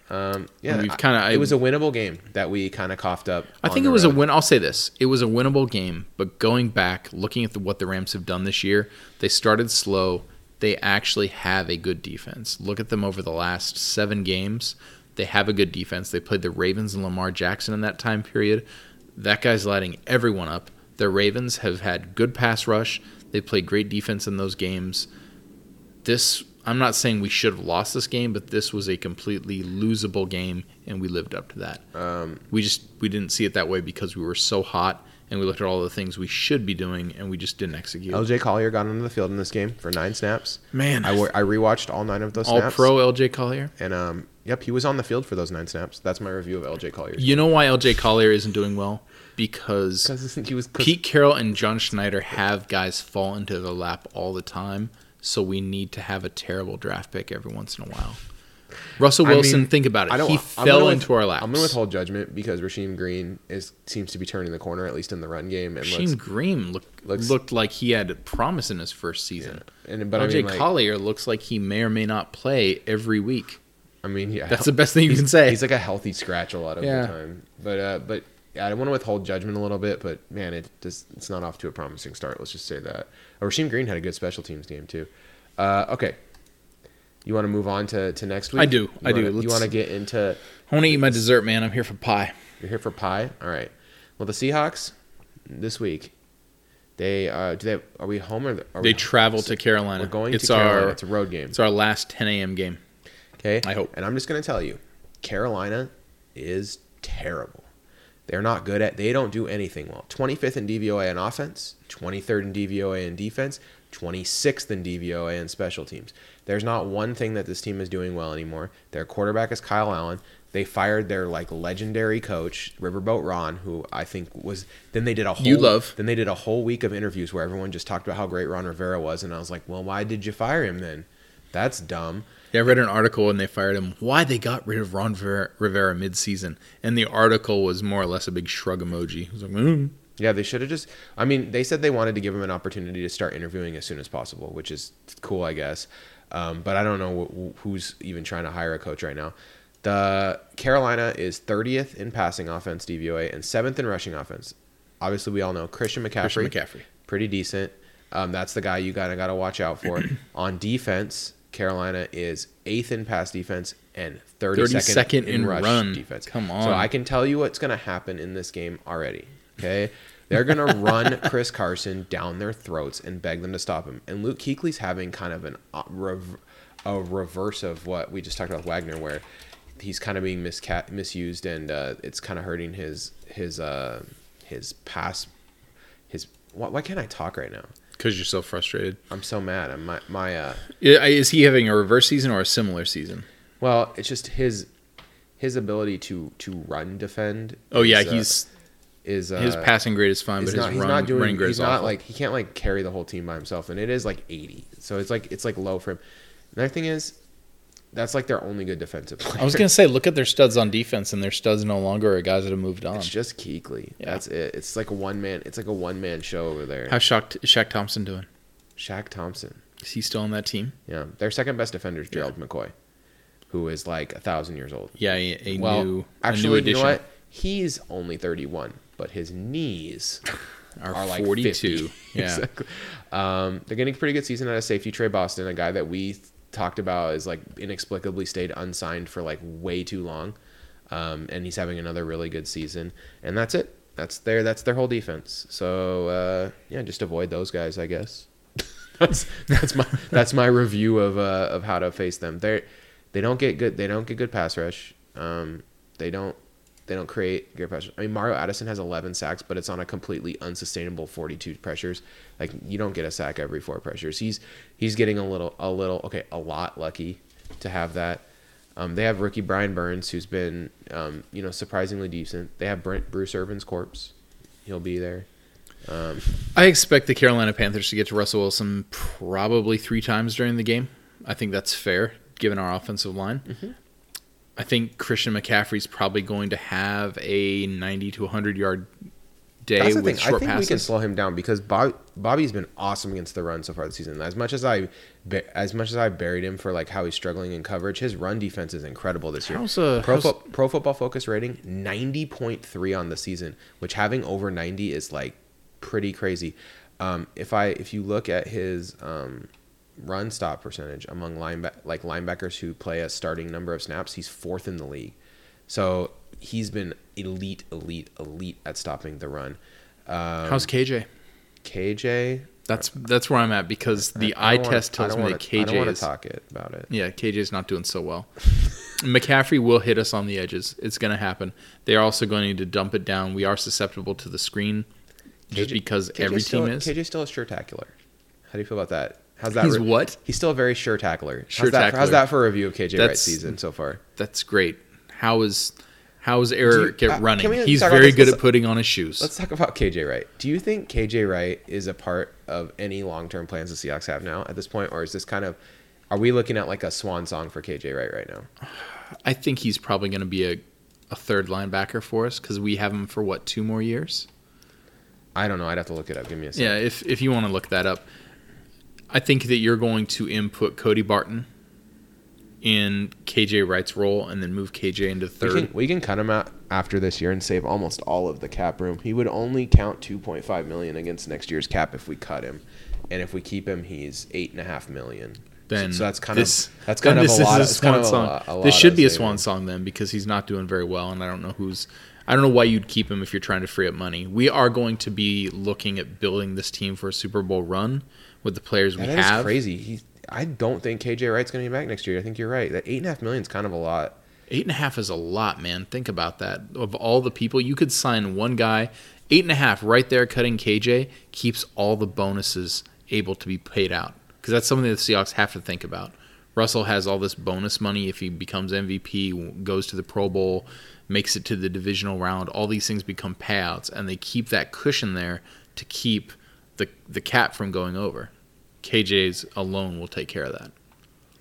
Um, yeah, We've kinda- it was a winnable game that we kind of coughed up. I think it was a win. I'll say this: it was a winnable game. But going back, looking at the, what the Rams have done this year, they started slow. They actually have a good defense. Look at them over the last seven games. They have a good defense. They played the Ravens and Lamar Jackson in that time period. That guy's lighting everyone up. The Ravens have had good pass rush. They played great defense in those games. This, I'm not saying we should have lost this game, but this was a completely losable game, and we lived up to that Um, we just we didn't see it that way because we were so hot and we looked at all the things we should be doing and we just didn't execute. LJ Collier got onto the field in this game for nine snaps. Man, I, I rewatched all nine of those all snaps. pro LJ Collier. And um, yep, he was on the field for those nine snaps. That's my review of LJ Collier. You know why LJ Collier isn't doing well? Because he was Pete Carroll and John Schneider have guys fall into their lap all the time, so we need to have a terrible draft pick every once in a while. Russell I Wilson, mean, think about it. I don't. he I'm fell into with- our laps. I'm going to withhold judgment because Rasheem Green is seems to be turning the corner at least in the run game. And Rasheem looks, Green looked looks- looked like he had promise in his first season. and but LJ I mean, like, Collier looks like he may or may not play every week. I mean, yeah, That's the best thing you can say. He's like a healthy scratch a lot of Yeah. the time. But uh, but yeah, I don't want to withhold judgment a little bit. But man, it just it's not off to a promising start. Let's just say that. Uh, Rasheem Green had a good special teams game too. Uh, okay. You want to move on to, to next week? I do, You I do. wanna- You Let's- want to get into I want to eat my dessert, man. I'm here for pie. You're here for pie. All right. Well, the Seahawks this week. They uh, do they are we home or are They we, travel to Carolina. We're going it's to Carolina. our it's a road game. it's our last 10 a.m. game. Okay. I hope. And I'm just gonna tell you, Carolina is terrible. They're not good at. They don't do anything well. 25th in DVOA in offense, 23rd in DVOA in defense, 26th in DVOA in special teams. There's not one thing that this team is doing well anymore. Their quarterback is Kyle Allen. They fired their like legendary coach, Riverboat Ron, who I think was. Then they did a whole. You love. Then they did a whole week of interviews where everyone just talked about how great Ron Rivera was, and I was like, well, why did you fire him then? That's dumb. Yeah, I read an article and they fired him. Why they got rid of Ron Rivera, Rivera mid-season, and the article was more or less a big shrug emoji. It was like, mm. Yeah, they should have just. I mean, they said they wanted to give him an opportunity to start interviewing as soon as possible, which is cool, I guess. Um, but I don't know wh- who's even trying to hire a coach right now. The Carolina is 30th in passing offense DVOA and seventh in rushing offense. Obviously, we all know Christian McCaffrey, Christian McCaffrey. pretty decent. Um, that's the guy you gotta gotta watch out for. On defense, Carolina is eighth in pass defense and 32nd, 32nd in, in rush run. defense. Come on. So. I can tell you what's gonna happen in this game already. Okay. They're gonna run Chris Carson down their throats and beg them to stop him. And Luke Kuechly's having kind of an uh, a reverse of what we just talked about with Wagner, where he's kind of being misca- misused and uh, it's kind of hurting his his uh, his pass. His why, why can't I talk right now? because you're so frustrated. I'm so mad. I'm my my uh, Is he having a reverse season or a similar season? well, it's just his his ability to to run defend. Oh yeah, is, uh, he's is uh, his passing grade is fine, He's but not, his he's run, not doing. running grade He's is not awful. like he can't like carry the whole team by himself, and it is like 80. So it's like it's like low for him. Another thing is, that's like their only good defensive player. I was gonna say, look at their studs on defense, and their studs no longer are guys that have moved on. It's just Kuechly. Yeah. That's it. It's like a one man. It's like a one man show over there. How's Shaq, Shaq Thompson doing? Shaq Thompson. Is he still on that team? Yeah, their second best defender is Gerald McCoy, who is like a thousand years old. Yeah, a, a well, new, actually, a new you know what? He's only 31, but his knees Are, are like 42. 50. Yeah. exactly. Um, they're getting a pretty good season out of safety Tre Boston, a guy that we talked about is like inexplicably stayed unsigned for like way too long, um, and he's having another really good season. And that's it. That's their that's their whole defense. So uh, yeah, just avoid those guys, I guess. that's that's my that's my review of uh, of how to face them. They they don't get good. They don't get good pass rush. Um, they don't they don't create good pressure. I mean, Mario Addison has 11 sacks, but it's on a completely unsustainable 42 pressures. Like you don't get a sack every four pressures. He's he's getting a little a little okay a lot lucky to have that. Um, they have rookie Brian Burns, who's been um, you know surprisingly decent. They have Brent Bruce Irvin's corpse. He'll be there. Um, I expect the Carolina Panthers to get to Russell Wilson probably three times during the game. I think that's fair given our offensive line. Mm-hmm. I think Christian McCaffrey's probably going to have a 90 to 100 yard day That's the with thing. I short think we can slow him down because Bob, Bobby's been awesome against the run so far this season. As much as I, as much as I buried him for like how he's struggling in coverage, his run defense is incredible this year. How's, uh, pro, how's- Fo- pro Football Focus rating ninety point three on the season, which having over ninety is like pretty crazy. Um, if I if you look at his um, run stop percentage among lineback like linebackers who play a starting number of snaps, he's fourth in the league. So he's been elite, elite, elite at stopping the run. Um, How's KJ? KJ? That's that's where I'm at because the I eye wanna- test tells me wanna- that I don't KJ want is to talk it about it. yeah KJ's not doing so well. McCaffrey will hit us on the edges. It's going to happen. They are also going to need to dump it down. We are susceptible to the screen just KJ because KJ's every still, team is. KJ still a sure tackler. How do you feel about that? How's that? He's re- what? He's still a very sure tackler. Sure how's that, tackler. How's that for a review of KJ Wright's season so far? That's great. How is how is Eric you- get uh, running? He's very good at putting on his shoes. Let's talk about KJ Wright. Do you think KJ Wright is a part of any long-term plans the Seahawks have now at this point, or is this kind of are we looking at like a swan song for KJ Wright right now? I think he's probably going to be a, a third linebacker for us because we have him for what two more years. I don't know. I'd have to look it up. Give me a second. Yeah, if if you want to look that up, I think that you're going to input Cody Barton in KJ Wright's role and then move KJ into We third. can, we can cut him out after this year and save almost all of the cap room. He would only count 2.5 million against next year's cap if we cut him, and if we keep him, he's eight and a half million. then so that's kind this, of that's kind of this a is lot. a it's kind of song. lot- a lot this should be a saving. swan song then because he's not doing very well, and I don't know who's. I don't know why you'd keep him if you're trying to free up money. We are going to be looking at building this team for a Super Bowl run with the players we Yeah, that is have. crazy. He, I don't think KJ Wright's going to be back next year. I think you're right. That eight and a half million is kind of a lot. Eight and a half is a lot, man. Think about that. Of all the people, you could sign one guy. Eight and a half right there, cutting KJ keeps all the bonuses able to be paid out because that's something that the Seahawks have to think about. Russell has all this bonus money if he becomes MVP, goes to the Pro Bowl, makes it to the divisional round. All these things become payouts, and they keep that cushion there to keep the the cap from going over. KJ's alone will take care of that.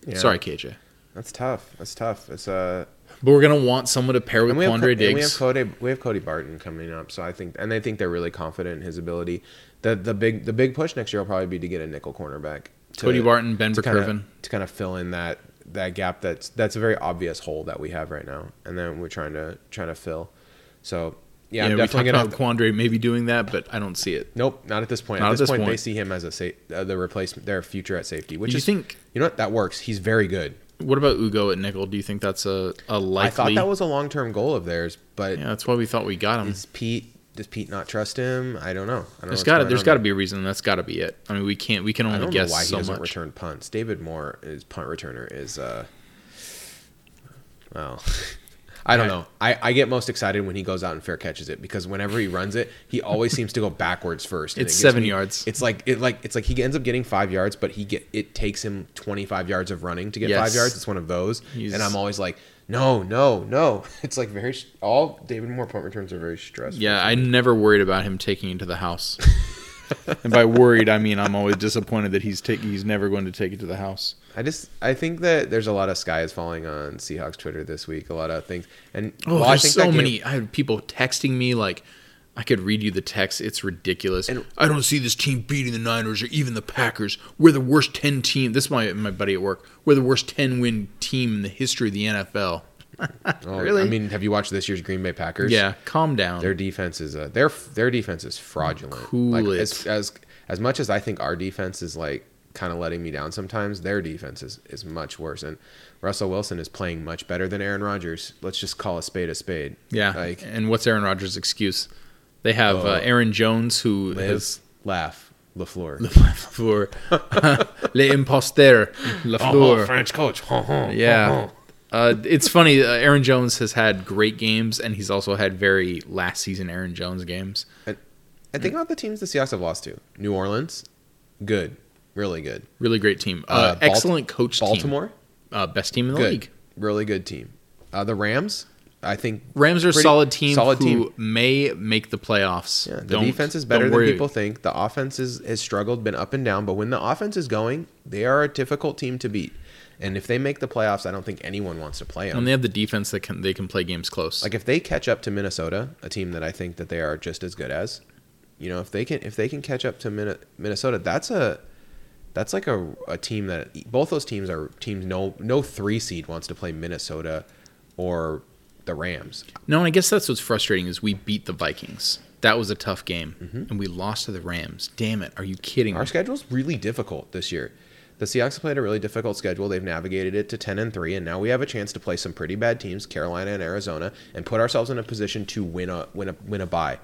Yeah. Sorry, KJ. That's tough. That's tough. It's uh But we're gonna want someone to pair with and we have, Co- Quandre and we have Cody we have Cody Barton coming up, so I think and I think they're really confident in his ability. The the big the big push next year will probably be to get a nickel cornerback. To, Cody Barton, Ben to kind of to kind of fill in that that gap that's that's a very obvious hole that we have right now, and then we're trying to trying to fill. So yeah, Yeah, I'm definitely gonna. about Quandre maybe doing that, but I don't see it. Nope, not at this point. Not at at this, this point, they see him as a sa- uh, the replacement, their future at safety, which you is think? you know what that works. He's very good. What about Ugo at nickel? Do you think that's a, a likely? I thought that was a long term goal of theirs, but yeah, that's why we thought we got him. is Pete does Pete not trust him? I don't know. I don't know There's got to going there's got to be a reason. That's got to be it. I mean, we can't we can only guess why he so doesn't much. return punts. David Moore, is punt returner, is uh, well, I don't Right. know. I, I get most excited when he goes out and fair catches it because whenever he runs it, he always seems to go backwards first. It's it seven me- yards. It's like it like it's like he ends up getting five yards, but he get it takes him twenty five yards of running to get Yes. five yards. It's one of those, He's- and I'm always like, no, no, no. It's like very all David Moore punt returns are very stressful. Yeah, I never worried about him taking it to the house. and by worried, I mean I'm always disappointed that he's taking he's never going to take it to the house. I just I think that there's a lot of skies falling on Seahawks Twitter this week. A lot of things, and Oh, I there's think so game- many. I had people texting me like, I could read you the text. It's ridiculous. And- I don't see this team beating the Niners or even the Packers. We're the worst ten team. This is my my buddy at work. We're the worst ten win team in the history of the NFL. Oh, Really? I mean, have you watched this year's Green Bay Packers? Yeah, calm down. Their defense is uh, their their defense is fraudulent. Cool like as, as as much as I think our defense is like kind of letting me down sometimes, their defense is, is much worse. And Russell Wilson is playing much better than Aaron Rodgers. Let's just call a spade a spade. yeah. Like and what's Aaron Rodgers' excuse? They have Oh. uh, Aaron Jones who live, has laugh, Lafleur. for les imposteurs, Lafleur. French coach. Yeah. Uh, it's funny. Uh, Aaron Jones has had great games, and he's also had very last season Aaron Jones games. And, and think about the teams the Seahawks have lost to. New Orleans, good, really good. Really great team. Uh, Uh, excellent coach Baltimore, team. Uh, best team in the good, league. really good team. Uh, the Rams, I think Rams are a Pretty solid team solid who team. may make the playoffs. Yeah, the Don't- defense is better than people think. The offense is, has struggled, been up and down, but when the offense is going, they are a difficult team to beat. And if they make the playoffs, I don't think anyone wants to play them. And they have the defense that can they can play games close. like if they catch up to Minnesota, a team that I think that they are just as good as, you know, if they can if they can catch up to Minnesota, that's a that's like a, a team that both those teams are teams no no three seed wants to play Minnesota or the Rams. no, and I guess that's what's frustrating is we beat the Vikings. That was a tough game, Mm-hmm. and we lost to the Rams. Damn it! Are you kidding Our me? schedule's really difficult this year. The Seahawks played a really difficult schedule. They've navigated it to 10 and 3 and now we have a chance to play some pretty bad teams, Carolina and Arizona, and put ourselves in a position to win a win a win a bye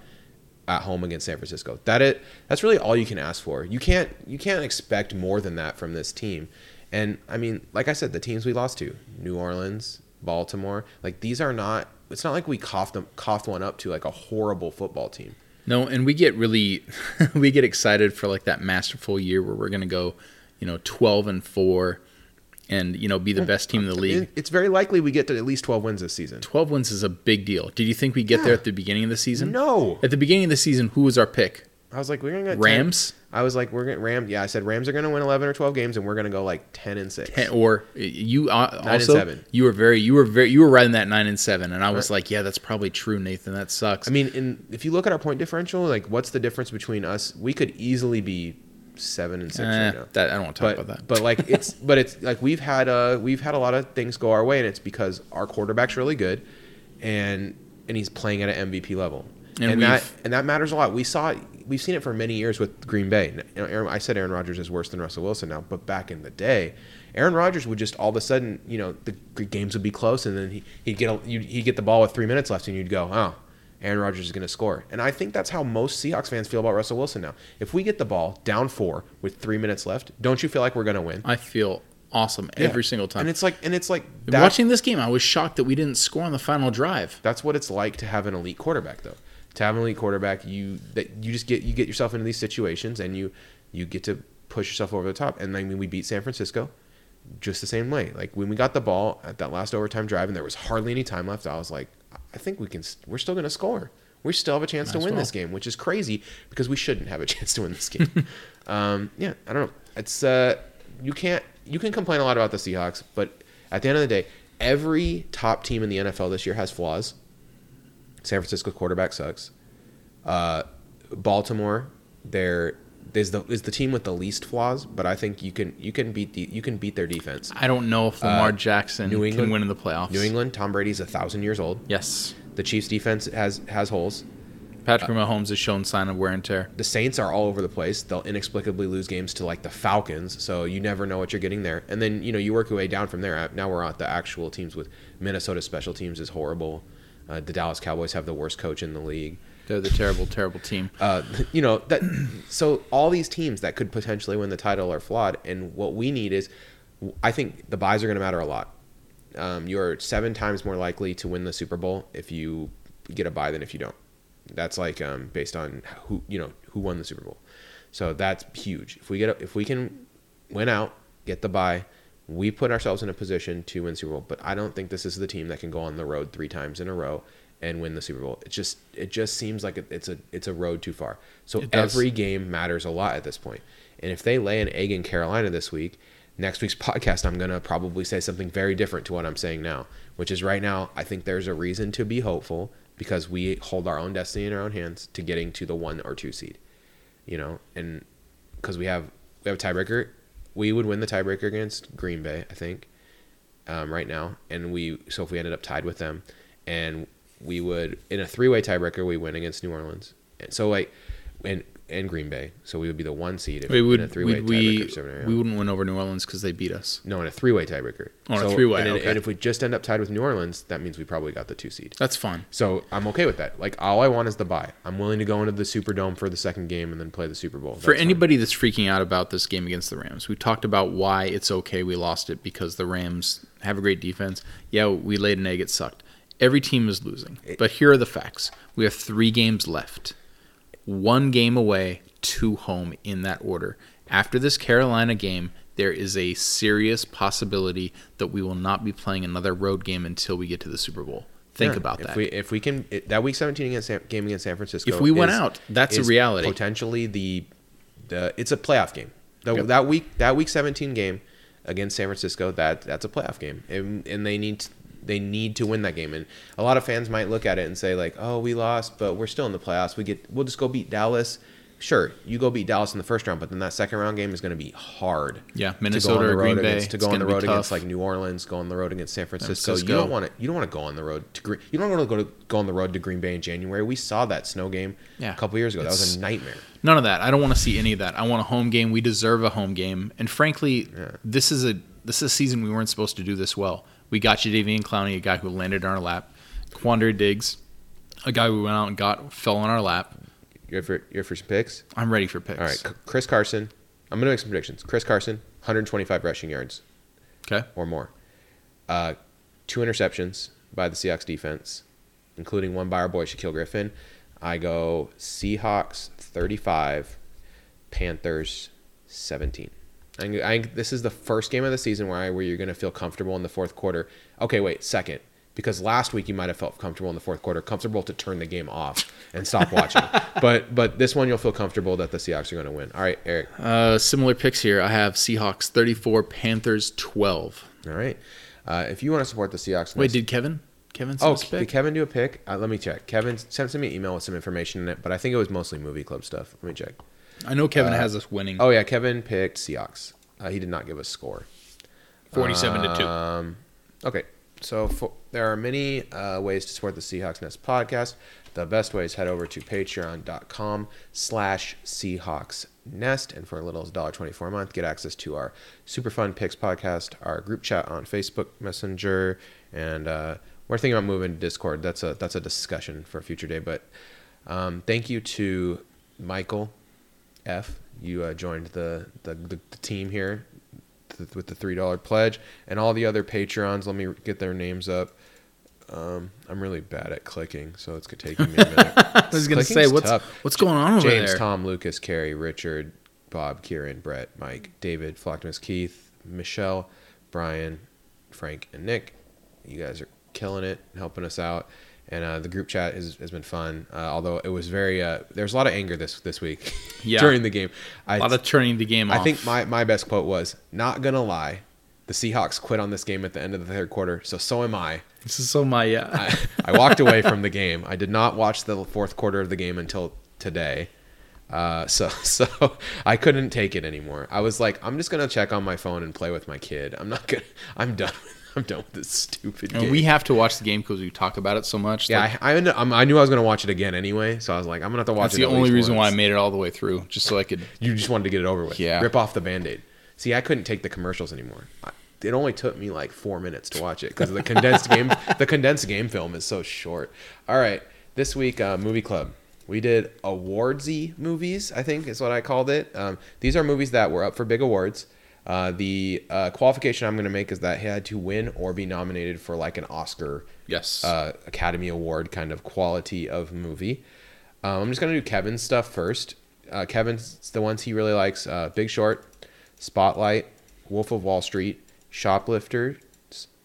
at home against San Francisco. That it that's really all you can ask for. You can't you can't expect more than that from this team. And I mean, like I said, the teams we lost to, New Orleans, Baltimore, like these are not it's not like we coughed them coughed one up to like a horrible football team. No, and we get really we get excited for like that masterful year where we're gonna go, you know, twelve and four, and you know be the best team in the league. It's very likely we get to at least 12 wins this season. Twelve wins is a big deal. Did you think we get there at the beginning of the season? No. At the beginning of the season, who was our pick? I was like, we're gonna get 10 Rams, I was like, we're gonna Rams. Yeah, I said Rams are gonna win eleven or twelve games, and we're gonna go like ten and six. Ten- or you uh, also seven. you were very you were very you were riding that nine and seven, and I was like, yeah, that's probably true, Nathan. That sucks. I mean, in if you look at our point differential, like, what's the difference between us? We could easily be seven and six Eh, right now. that I don't want to talk But about that. but like it's but it's like we've had a we've had a lot of things go our way, and it's because our quarterback's really good, and and he's playing at an MVP level, And and, that and that matters a lot. We saw we've seen it for many years with Green Bay. You know, Aaron, I said Aaron Rodgers is worse than Russell Wilson now, but back in the day, Aaron Rodgers would just all of a sudden, you know, the games would be close, and then he, he'd get a, you'd, he'd get the ball with three minutes left, and you'd go, oh. Aaron Rodgers is going to score. And I think that's how most Seahawks fans feel about Russell Wilson now. If we get the ball down four with three minutes left, don't you feel like we're going to win? I feel awesome every single time. And it's like, and it's like that, Watching this game, I was shocked that we didn't score on the final drive. that's what it's like to have an elite quarterback, though. To have an elite quarterback, you that you just get you get yourself into these situations, and you you get to push yourself over the top. And I mean, we beat San Francisco, just the same way. Like when we got the ball at that last overtime drive and there was hardly any time left, I was like, I think we can. We're still going to score. We still have a chance to win well. this game, which is crazy because we shouldn't have a chance to win this game. um, yeah, I don't know. It's uh, you can't you can complain a lot about the Seahawks, but at the end of the day, every top team in the NFL this year has flaws. San Francisco quarterback sucks. Uh, Baltimore, they're is the is the team with the least flaws, but I think you can you can beat the you can beat their defense. I don't know if Lamar Jackson Uh, New England- can win in the playoffs. New England, Tom Brady's a thousand years old. Yes. The Chiefs defense has has holes. Patrick Mahomes has shown sign of wear and tear. The Saints are all over the place. They'll inexplicably lose games to like the Falcons, so you never know what you're getting there. And then you know you work your way down from there. Uh, Now we're at the actual teams with Minnesota special teams is horrible. Uh, the Dallas Cowboys have the worst coach in the league. They're the terrible, terrible team. Uh, you know that. So all these teams that could potentially win the title are flawed, and what we need is, I think the buys are going to matter a lot. Um, you're seven times more likely to win the Super Bowl if you get a buy than if you don't. That's like um, based on who you know who won the Super Bowl. So that's huge. If we get a, if we can win out, get the buy, we put ourselves in a position to win Super Bowl. But I don't think this is the team that can go on the road three times in a row and win the Super Bowl. It just it just seems like it's a it's a road too far. So every game matters a lot at this point. And if they lay an egg in Carolina this week, next week's podcast I'm gonna probably say something very different to what I'm saying now. Which is right now I think there's a reason to be hopeful because we hold our own destiny in our own hands to getting to the one or two seed. You know, and because we have we have a tiebreaker, we would win the tiebreaker against Green Bay, I think, um, right now. And we so if we ended up tied with them, and we would in a three way tiebreaker we win against New Orleans. And so like and and Green Bay, so we would be the one seed if We in a would three way we tiebreaker we wouldn't win over New Orleans because they beat us. no, in a three way tiebreaker. Oh, in a three-way, And, okay. and if we just end up tied with New Orleans, that means we probably got the two seed. That's fine. So I'm okay with that. Like all I want is the buy. I'm willing to go into the Superdome for the second game and then play the Super Bowl. For That's fine. anybody that's freaking out about this game against the Rams, we talked about why it's okay we lost it because the Rams have a great defense. Yeah, we laid an egg, it sucked. Every team is losing. But here are the facts. We have three games left. One game away, two home in that order. After this Carolina game, there is a serious possibility that we will not be playing another road game until we get to the Super Bowl. Think Yeah, about if that. We, if we can, that week 17 against San, game against San Francisco. If we went is- out, that's a reality. Potentially the, the it's a playoff game. The, Yep. That week that week 17 game against San Francisco that that's a playoff game, and, and they need they need to win that game. And a lot of fans might look at it and say like, oh, we lost, but we're still in the playoffs. We get we'll just go beat Dallas. Sure, you go beat Dallas in the first round, but then that second round game is going to be hard. Yeah, to go on Minnesota the road Green Bay, to go on the road against like New Orleans, go on the road against San Francisco. You Francisco. don't want to. You don't want to go on the road to Green. You don't want to go to go on the road to Green Bay in January. We saw that snow game Yeah. a couple years ago. That was a nightmare. None of that. I don't want to see any of that. I want a home game. We deserve a home game. And frankly, this is a this is a season we weren't supposed to do this well. We got Jadeveon Clowney, a guy who landed on our lap. Quandre Diggs, a guy we went out and got fell on our lap. You're for you're for some picks. I'm ready for picks. All right, C- Chris Carson. I'm gonna make some predictions. Chris Carson, 125 rushing yards Okay. or more. Uh, two interceptions by the Seahawks defense, including one by our boy Shaquill Griffin. I go Seahawks 35, Panthers 17. I think, I this is the first game of the season where I, where you're going to feel comfortable in the fourth quarter. Okay, wait, second. Because last week you might have felt comfortable in the fourth quarter, comfortable to turn the game off and stop watching. but but this one you'll feel comfortable that the Seahawks are going to win. All right, Eric. Uh, similar picks here. I have Seahawks 34, Panthers 12. All right. Uh, if you want to support the Seahawks, Wait, next- did Kevin? Kevin send Oh, us a did? Kevin do a pick? Uh, let me check. Kevin sent me an email with some information in it, but I think it was mostly movie club stuff. Let me check. I know Kevin has us winning Oh yeah, Kevin picked Seahawks. Uh, he did not give a score. 47 to 2. Um, okay, so for, there are many uh, ways to support the Seahawks Nest podcast. The best way is head over to patreon.com slash Seahawks Nest, and for a little as $1.24 a month, get access to our super fun picks podcast, our group chat on Facebook Messenger, and uh, we're thinking about moving to Discord. That's a that's a discussion for a future day. But um, thank you to Michael F. You uh, joined the, the, the, the team here th- with the three dollar pledge, and all the other patrons. Let me get their names up. Um, I'm really bad at clicking, so it's taking me a minute. I was going to say, what's tough. what's going on over James, there? Tom, Lucas, Carrie, Richard, Bob, Kieran, Brett, Mike, David, Flocktimus, Keith, Michelle, Brian, Frank, and Nick. You guys are killing it, helping us out, and uh, the group chat has, has been fun. Uh, although it was very, uh, there's a lot of anger this this week Yeah. during the game. I, A lot of turning the game I off. think my, my best quote was, "Not gonna lie, the Seahawks quit on this game at the end of the third quarter, so so am I." this is so my yeah. I, I walked away from the game. I did not watch the fourth quarter of the game until today. Uh, so so I couldn't take it anymore. I was like, I'm just gonna check on my phone and play with my kid. I'm not gonna. I'm done. I'm done with this stupid And game. we have to watch the game because we talk about it so much. yeah, Like, I, I, I'm- knew I was gonna watch it again anyway, so I was like, I'm gonna have to watch that's it. the only reason why I made it all the way through, just so I could. You just wanted to get it over with. Yeah. Rip off the band-aid. See, I couldn't take the commercials anymore. I, it only took me like four minutes to watch it because the condensed game the condensed game film is so short. All right, this week uh, movie club. We did awardsy movies. I think is what I called it. Um, these are movies that were up for big awards. Uh, the uh, qualification I'm going to make is that he had to win or be nominated for like an Oscar Yes. uh, Academy Award kind of quality of movie. Um, I'm just gonna do Kevin's stuff first. Uh, Kevin's the ones he really likes: uh, Big Short, Spotlight, Wolf of Wall Street, Shoplifters,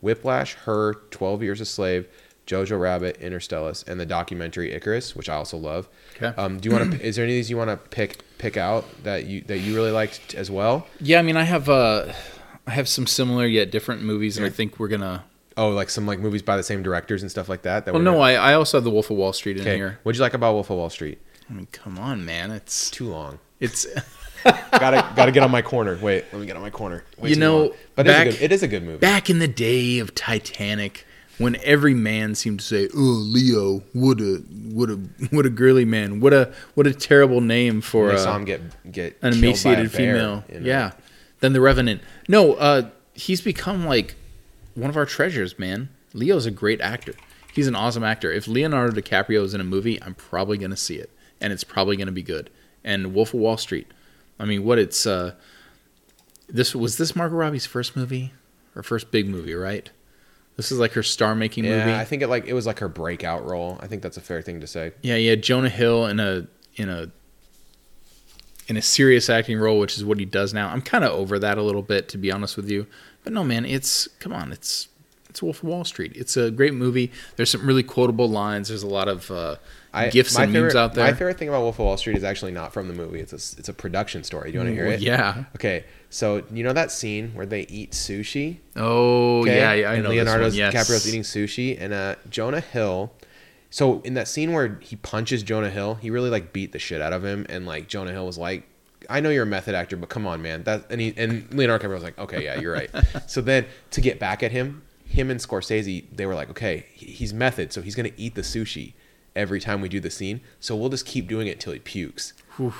Whiplash, Her, Twelve Years a Slave, Jojo Rabbit, Interstellar, and the documentary Icarus, which I also love. Okay. Um, do you want to? is there any of these you want to pick pick out that you that you really liked as well? yeah, I mean, I have uh, I have some similar yet different movies, and I think we're gonna. Oh, like some like movies by the same directors and stuff like that. that Well, no, gonna- I, I also have the Wolf of Wall Street in Okay. here. What'd you like about Wolf of Wall Street? I mean, come on, man, it's Too long. It's gotta gotta get on my corner. Wait, let me get on my corner. Way You know, long. but back- it's a good, it is a good movie. back in the day of Titanic, when every man seemed to say, "Oh, Leo, what a what a what a girly man, what a what a terrible name for I saw him get get an a emaciated female." you know? Yeah. Then the Revenant. No, uh, he's become like one of our treasures, man. Leo's a great actor. He's an awesome actor. If Leonardo DiCaprio is in a movie, I'm probably gonna see it, and it's probably gonna be good. And Wolf of Wall Street. I mean, what it's uh, this was this Margot Robbie's first movie, her first big movie, right? This is like her star-making Yeah, movie. I think it like it was like her breakout role. I think that's a fair thing to say. Yeah, yeah, Jonah Hill in a in a in a serious acting role, which is what he does now. I'm kind of over that a little bit, to be honest with you. But no, man, it's come on, it's it's Wolf of Wall Street. It's a great movie. There's some really quotable lines. There's a lot of uh, I, gifts and favorite, memes out there. My favorite thing about Wolf of Wall Street is actually not from the movie. It's a it's a production story. Do you want to hear it? Yeah. Okay, so you know that scene where they eat sushi? Oh Okay? yeah, yeah, I and know Leonardo. Yes. DiCaprio's eating sushi, and uh, Jonah Hill. So in that scene where he punches Jonah Hill, he really like beat the shit out of him, and like Jonah Hill was like, "I know you're a method actor, but come on, man." That and he and Leonardo DiCaprio was like, "Okay, yeah, you're right." so then to get back at him, him and Scorsese, they were like, "Okay, he's method, so he's gonna eat the sushi." Every time we do the scene, so we'll just keep doing it till he pukes.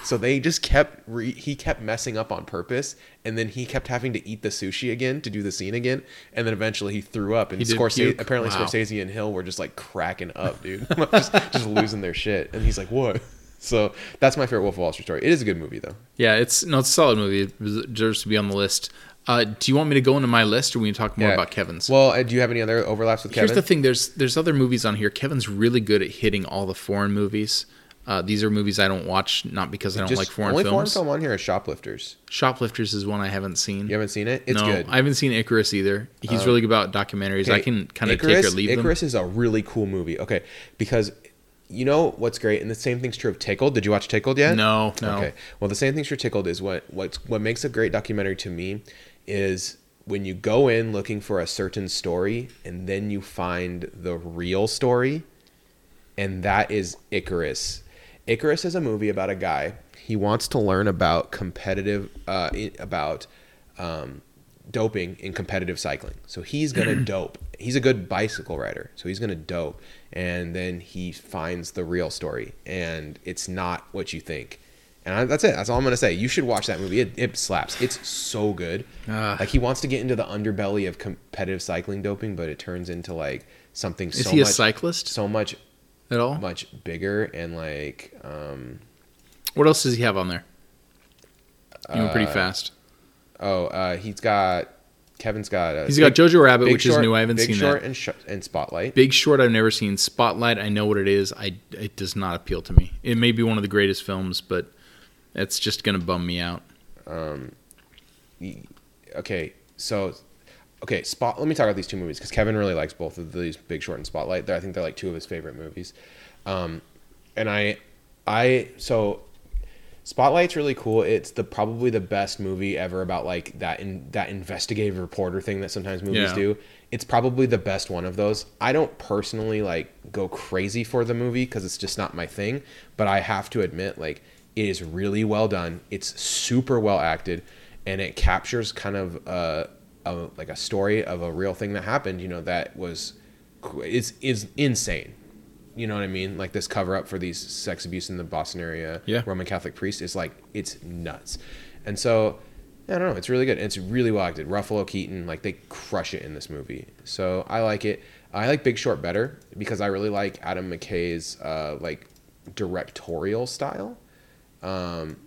So they just kept re- he kept messing up on purpose, and then he kept having to eat the sushi again to do the scene again, and then eventually he threw up. And Scorsese puke? apparently Wow. Scorsese and Hill were just like cracking up, dude, just, just losing their shit. And he's like, "What?" So that's my favorite Wolf of Wall Street story. It is a good movie though. Yeah, it's no, it's a solid movie. It deserves to be on the list. Uh, do you want me to go into my list, or we to talk more Yeah. about Kevin's? Well, uh, do you have any other overlaps with Kevin? Here's the thing: there's there's other movies on here. Kevin's really good at hitting all the foreign movies. Uh, these are movies I don't watch, not because I don't Just like foreign films. The only foreign films. film on here is Shoplifters. Shoplifters is one I haven't seen. You haven't seen it? It's no, good. I haven't seen Icarus either. He's Uh, really good about documentaries. I can kind of take or leave them. Icarus is a really cool movie. Okay, because you know what's great, and the same thing's true of Tickled. Did you watch Tickled yet? No, no. Okay. Well, the same thing's for Tickled is what what's what makes a great documentary to me is when you go in looking for a certain story and then you find the real story, and that is Icarus. Icarus is a movie about a guy. He wants to learn about competitive uh, about um, doping in competitive cycling. So he's gonna dope. He's a good bicycle rider, so he's gonna dope, and then he finds the real story, and it's not what you think. And I, that's it. That's all I'm gonna say. You should watch that movie. It, it slaps. It's so good. Ah. like he wants to get into the underbelly of competitive cycling doping, but it turns into like something Is so he a much, cyclist so much at all? much bigger and like um What else does he have on there? You went pretty Uh, fast. oh uh he's got Kevin's got uh, He's got Jojo Rabbit, which Short- is new. I haven't Big seen Short that. and, Sh- and Spotlight. Big Short, I've never seen. Spotlight, I know what it is. I it does not appeal to me. It may be one of the greatest films, but it's just gonna bum me out. Um, okay, so okay, Spot. Let me talk about these two movies because Kevin really likes both of these, Big Short and Spotlight. They're, I think they're like two of his favorite movies. Um, and I, I so Spotlight's really cool. It's the probably the best movie ever about like that in that investigative reporter thing that sometimes movies Yeah. do. It's probably the best one of those. I don't personally like go crazy for the movie because it's just not my thing. But I have to admit, like it is really well done. It's super well acted, and it captures kind of a, a like a story of a real thing that happened. You know that was is is insane. You know what I mean? Like this cover up for these sex abuse in the Boston area Yeah. Roman Catholic priest is like it's nuts. And so I don't know, it's really good. It's really well acted. Ruffalo Keaton, like they crush it in this movie. So I like it. I like Big Short better because I really like Adam McKay's uh, like directorial style. Um,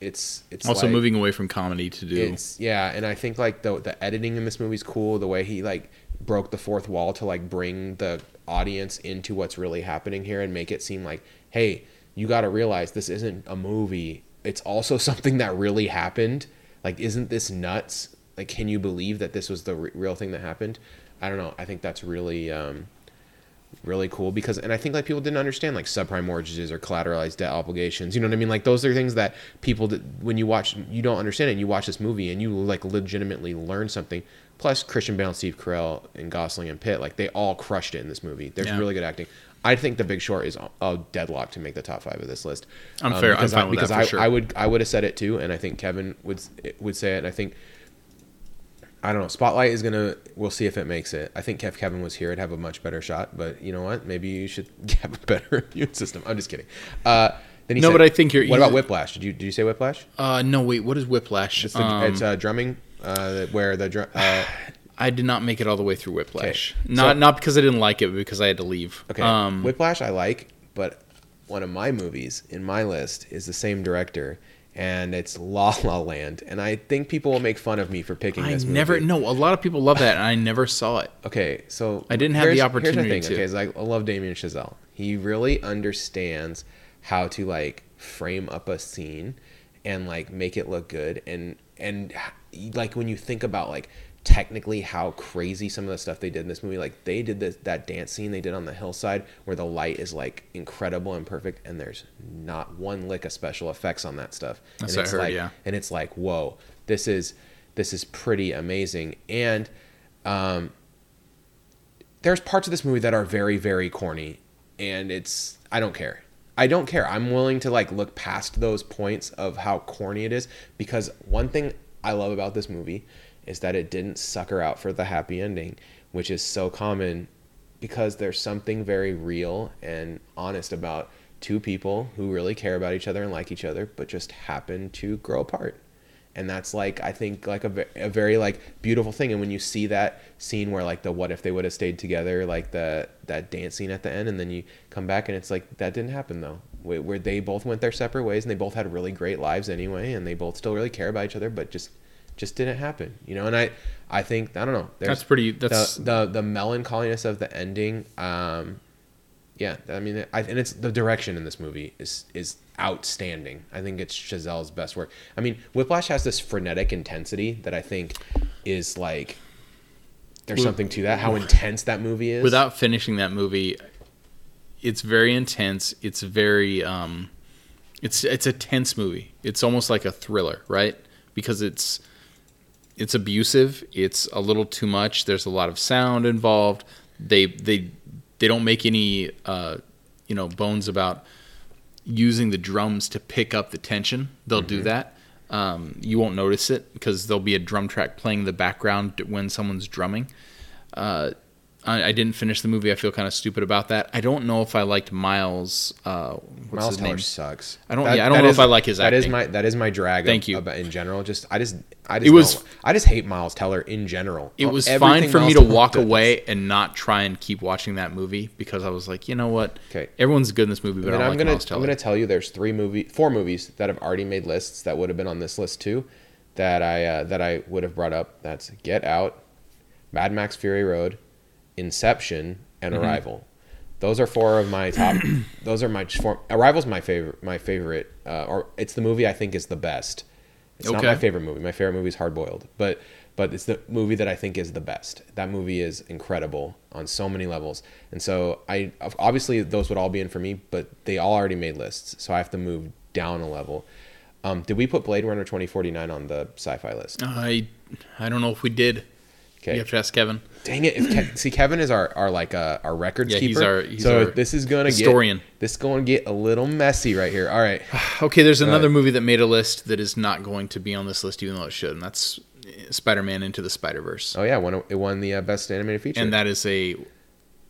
it's it's Also like- moving away from comedy to do. it's yeah, and I think like the the editing in this movie's cool. The way he like broke the fourth wall to like bring the audience into what's really happening here and make it seem like, hey, you got to realize this isn't a movie. It's also something that really happened. Like, isn't this nuts? Like, can you believe that this was the re- real thing that happened? I don't know. I think that's really um, really cool because and I think like people didn't understand like subprime mortgages or collateralized debt obligations. You know what I mean? Like those are things that people that when you watch you don't understand it and you watch this movie and you like legitimately learn something. Plus Christian Bale, Steve Carell, and Gosling and Pitt, like they all crushed it in this movie. There's Yeah. really good acting. I think The Big Short is a deadlock to make the top five of this list. I'm um, fair- I'm because fine I, with that because I, sure. I would I would have said it too, and I think Kevin would would say it. And I think I don't know. Spotlight is gonna. We'll see if it makes it. I think if Kevin was here, it'd have a much better shot. But you know what? Maybe you should have a better immune system. I'm just kidding. Uh, then he No, said- but I think you're What about Whiplash? Did you did you say Whiplash? Uh, no, wait. What is Whiplash? It's, the, Um, it's uh, drumming, uh, where the drum. Uh, I did not make it all the way through Whiplash. Okay, Not so- not because I didn't like it, but because I had to leave. okay, Um, Whiplash I like, but one of my movies in my list is the same director, and it's La La Land. And I think people will make fun of me for picking I this movie. never. No, a lot of people love that, and I never saw it. Okay, so I didn't have the opportunity Here's the thing, to. okay, I, I love Damien Chazelle. He really understands how to like frame up a scene and like make it look good and and like when you think about like technically how crazy some of the stuff they did in this movie like they did this that dance scene they did on the hillside where the light is like incredible and perfect and there's not one lick of special effects on that stuff. That's and what I it's heard, like yeah. and it's like whoa this is this is pretty amazing. And um there's parts of this movie that are very very corny and it's i don't care. I don't care. I'm willing to like look past those points of how corny it is because one thing i love about this movie is that it didn't sucker out for the happy ending which is so common because there's something very real and honest about two people who really care about each other and like each other but just happen to grow apart. And that's like i think like a, a very like beautiful thing. And when you see that scene where like the what if they would have stayed together like the that dance scene at the end and then you come back and it's like that didn't happen though. Where, where they both went their separate ways and they both had really great lives anyway and they both still really care about each other but just just didn't happen you know and i i think i don't know That's pretty. That's the, the the melancholiness of the ending um yeah i mean I, and it's the direction in this movie is is outstanding i think it's chazelle's best work i mean whiplash has this frenetic intensity that i think is like there's something to that how intense that movie is without finishing that movie. It's very intense. It's very. Um, it's it's a tense movie. It's almost like a thriller, right? Because it's it's abusive. It's a little too much. There's a lot of sound involved. They they they don't make any uh, you know bones about using the drums to pick up the tension. They'll do that. Um, you won't notice it because there'll be a drum track playing in the background when someone's drumming. Uh, I, I didn't finish the movie. I feel kind of stupid about that. I don't know if I liked Miles. Uh, what's Miles his Teller name? sucks. I don't- yeah, I don't know if I like his That is acting. my that is my drag. Thank you. About, in general, just I just I just It was- I just hate Miles Teller in general. It was Everything fine for me to Teller walk does. away and not try and keep watching that movie because I was like, you know what? Okay. Everyone's good in this movie, but I don't I'm like gonna Miles I'm gonna tell you there's three movie four movies that have already made lists that would have been on this list too, that I uh, that I would have brought up. That's Get Out, Mad Max Fury Road, Inception, and Mm-hmm. Arrival. Those are four of my top. those are my four. Arrival's my favorite. My favorite, uh, or it's the movie I think is the best. It's not my favorite movie. My favorite movie is Hard Boiled, but but it's the movie that I think is the best. That movie is incredible on so many levels, and so I obviously those would all be in for me, but they all already made lists, so I have to move down a level. Um, did we put Blade Runner twenty forty nine on the sci-fi list? I I don't know if we did. Okay. You have to ask Kevin. Dang it! If Ke- see, Kevin is our, our like uh, our records Yeah, he's keeper. our- he's so our this is gonna historian. get this is going to get a little messy right here. All right. Okay, there's another movie that made a list that is not going to be on this list, even though it should, and that's Spider-Man Into the Spider-Verse. Oh yeah, it won, it won the uh, best animated feature. and that is a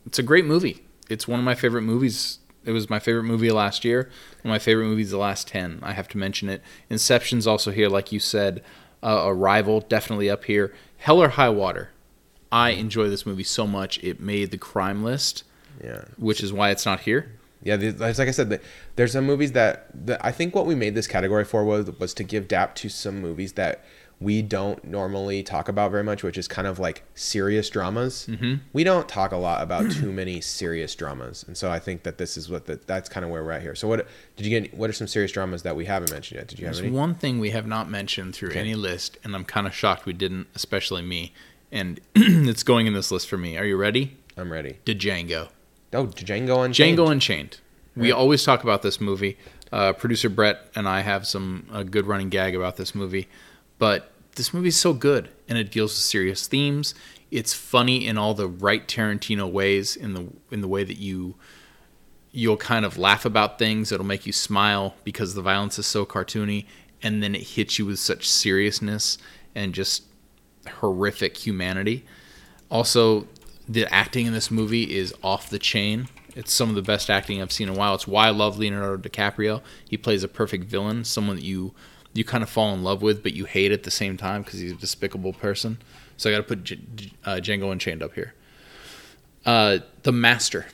it's a great movie. It's one of my favorite movies. It was my favorite movie last year. One of my favorite movies the last ten. I have to mention it. Inception's also here, like you said. Uh, Arrival definitely up here. Hell or High Water. I enjoy this movie so much. It made the crime list, yeah. which is why it's not here. Yeah, like I said, there's some movies that, that I think what we made this category for was was to give dap to some movies that we don't normally talk about very much, which is kind of like serious dramas. Mm-hmm. We don't talk a lot about too many serious dramas, and so I think that this is what the, that's kind of where we're at here. So, what did you get? What are some serious dramas that we haven't mentioned yet? Did you have There's any? one thing we have not mentioned through Okay. any list, and I'm kind of shocked we didn't, especially me. And it's going in this list for me. Are you ready? I'm ready. Django. Oh, Django Unchained. Django Unchained. We always talk about this movie. Uh, Producer Brett and I have some a good running gag about this movie, but this movie is so good and it deals with serious themes. It's funny in all the right Tarantino ways in the in the way that you you'll kind of laugh about things. It'll make you smile because the violence is so cartoony, and then it hits you with such seriousness and just horrific humanity. Also, the acting in this movie is off the chain. It's some of the best acting I've seen in a while. It's why I love Leonardo DiCaprio. He plays a perfect villain, someone that you you kind of fall in love with, but you hate at the same time because he's a despicable person. So I got to put J- J- uh, Django Unchained up here. Uh, the Master.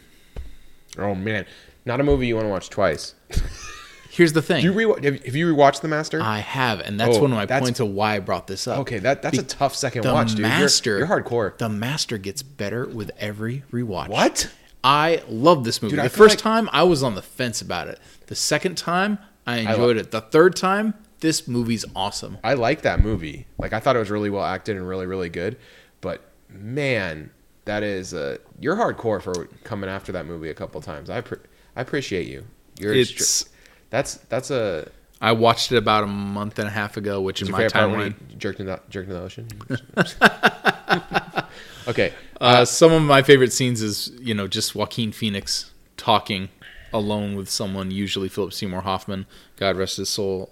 Oh man, not a movie you want to watch twice. Here's the thing. Do you re- have, have you rewatched The Master? I have, and that's Oh, one of my points of why I brought this up. okay, that that's a tough second The watch, dude. You're- you're, hardcore. The Master gets better with every rewatch. What? I love this movie. Dude, the first like- time, I was on the fence about it. The second time, I enjoyed it. The third time, this movie's awesome. I like that movie. Like I thought it was really well acted and really really good. But man, that is uh, you're hardcore for coming after that movie a couple times. I pre- I appreciate you. You're It's. str- that's that's a I watched it about a month and a half ago, which in your my favorite part when timeline. jerked in the jerked in the ocean. okay, Uh, some of my favorite scenes is you know just Joaquin Phoenix talking alone with someone, usually Philip Seymour Hoffman, God rest his soul,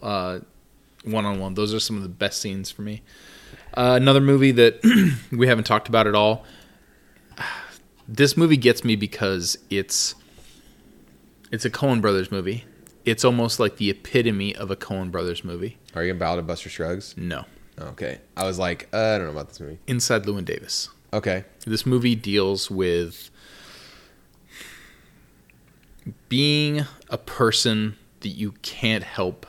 one on one. Those are some of the best scenes for me. Uh, another movie that we haven't talked about at all. This movie gets me because it's it's a Coen Brothers movie. It's almost like the epitome of a Coen Brothers movie. are you about of Buster Scruggs? No, Okay, I was like, uh, I don't know about this movie. Inside Llewyn Davis. Okay, This movie deals with being a person that you can't help.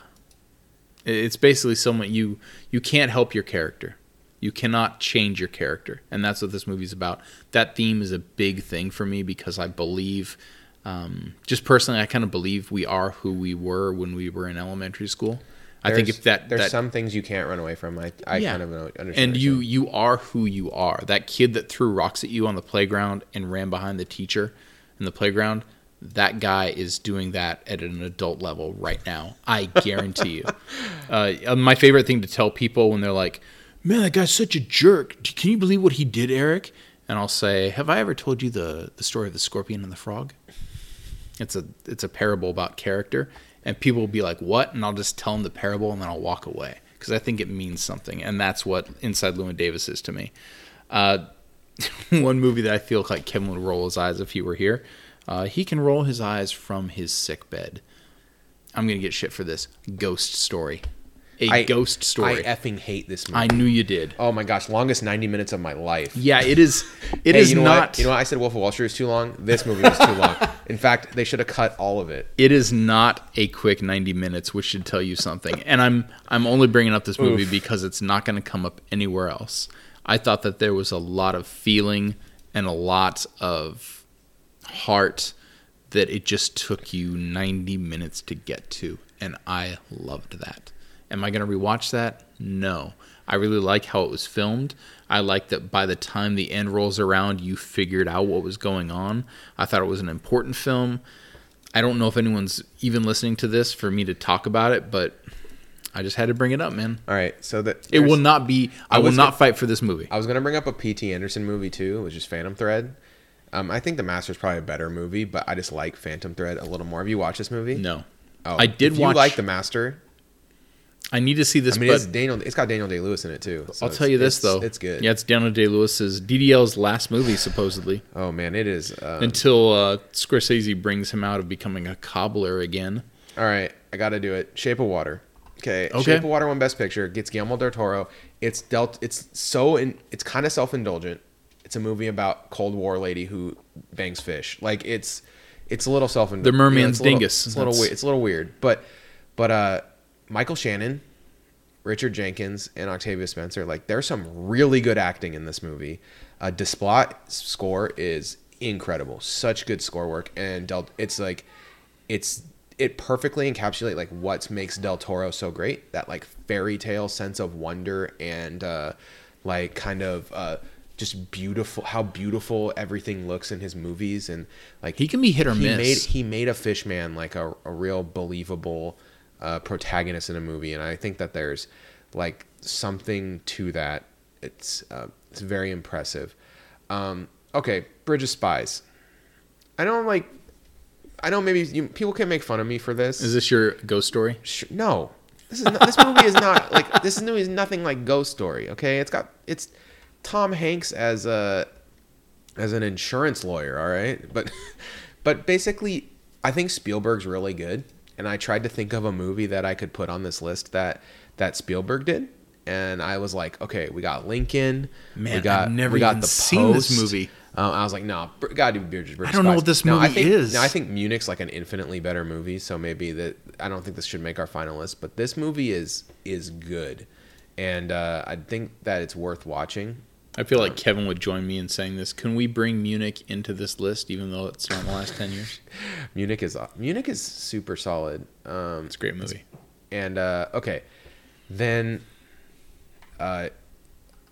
It's basically someone you you can't help your character. You cannot change your character, and that's what this movie's about. That theme is a big thing for me because I believe, um, just personally, I kind of believe we are who we were when we were in elementary school. I think if that there's that, some things you can't run away from. I I Yeah. kind of understand. and you you are who you are that kid that threw rocks at you on the playground and ran behind the teacher in the playground that guy is doing that at an adult level right now. I guarantee you. Uh, uh, my favorite thing to tell people when they're like man that guy's such a jerk. Can you believe what he did eric? And i'll say have i ever told you the, the story of the scorpion and the frog? It's a it's a parable about character. And people will be like what? And i'll just tell them the parable and then i'll walk away because i think it means something. And that's what inside llewyn davis is to me. Uh, one movie that i feel like kevin would roll his eyes if he were here uh, he can roll his eyes from his sick bed i'm gonna get shit for this ghost story a I- ghost story I effing hate this movie. I knew you did oh my gosh, longest ninety minutes of my life. yeah it is It is Hey, you know not What? You know what? I said Wolf of Wall Street was too long. This movie was too long. In fact, they should have cut all of it. it is not a quick 90 minutes which should tell you something and i'm i'm only bringing up this movie Oof. because it's not going to come up anywhere else i thought that there was a lot of feeling and a lot of heart that it just took you 90 minutes to get to and i loved that am i going to rewatch that No. I really like how it was filmed. I like that by the time the end rolls around, you figured out what was going on. I thought it was an important film. I don't know if anyone's even listening to this for me to talk about it, but I just had to bring it up, man. All right, so that It will not be. I, will not gonna- fight for this movie. I was gonna bring up a P.T. Anderson movie too, which is Phantom Thread. Um, I think The Master is probably a better movie, but I just like Phantom Thread a little more. Have you watched this movie? No, Oh, I did if you watch- like The Master. I need to see this. I mean, it's Daniel. It's got Daniel Day Lewis in it too. so I'll tell you this though, it's good. Yeah, it's Daniel Day Lewis's DDL's last movie supposedly. Oh man, it is. Um, until uh, Scorsese brings him out of becoming a cobbler again. all right, I got to do it. Shape of Water. Okay. Okay. Shape of Water won Best Picture. Gets Guillermo del Toro. It's dealt. It's so. In, it's kind of self indulgent. It's a movie about Cold War lady who bangs fish. Like it's. It's a little self. The merman's a little- dingus. It's a little. Weird. It's a little weird, but, but uh, Michael Shannon, Richard Jenkins, and Octavia Spencer. Like there's some really good acting in this movie. Uh, Desplat's score is incredible. Such good score work, and Del. It's like, it's it perfectly encapsulate like what makes Del Toro so great. That like fairy tale sense of wonder and uh, like kind of uh, just beautiful how beautiful everything looks in his movies and like He can be hit or he miss. Made, he made a fish man like a, a real believable uh, protagonist in a movie, and I think that there's like something to that. It's uh, it's very impressive. Um, okay, Bridge of Spies. I know, like, I know maybe you, people can make fun of me for this. Is this your ghost story? Sure, no, this is not, this movie is not like this movie is nothing like Ghost Story. Okay, it's got it's Tom Hanks as a as an insurance lawyer. All right, but but basically, I think Spielberg's really good, and I tried to think of a movie that I could put on this list that that Spielberg did. And I was like, okay, we got Lincoln. Man, we got, I've never we got even the seen this movie. Um, I was like, no, nah, gotta do I don't know what this Now, I movie think, is. now, I think Munich's like an infinitely better movie, so maybe that I don't think this should make our final list. But this movie is is good, and uh, I think that it's worth watching. I feel like Kevin would join me in saying this. Can we bring Munich into this list, even though it's not in the last ten years? Munich is Munich is super solid. Um, It's a great movie. and uh, okay, then uh,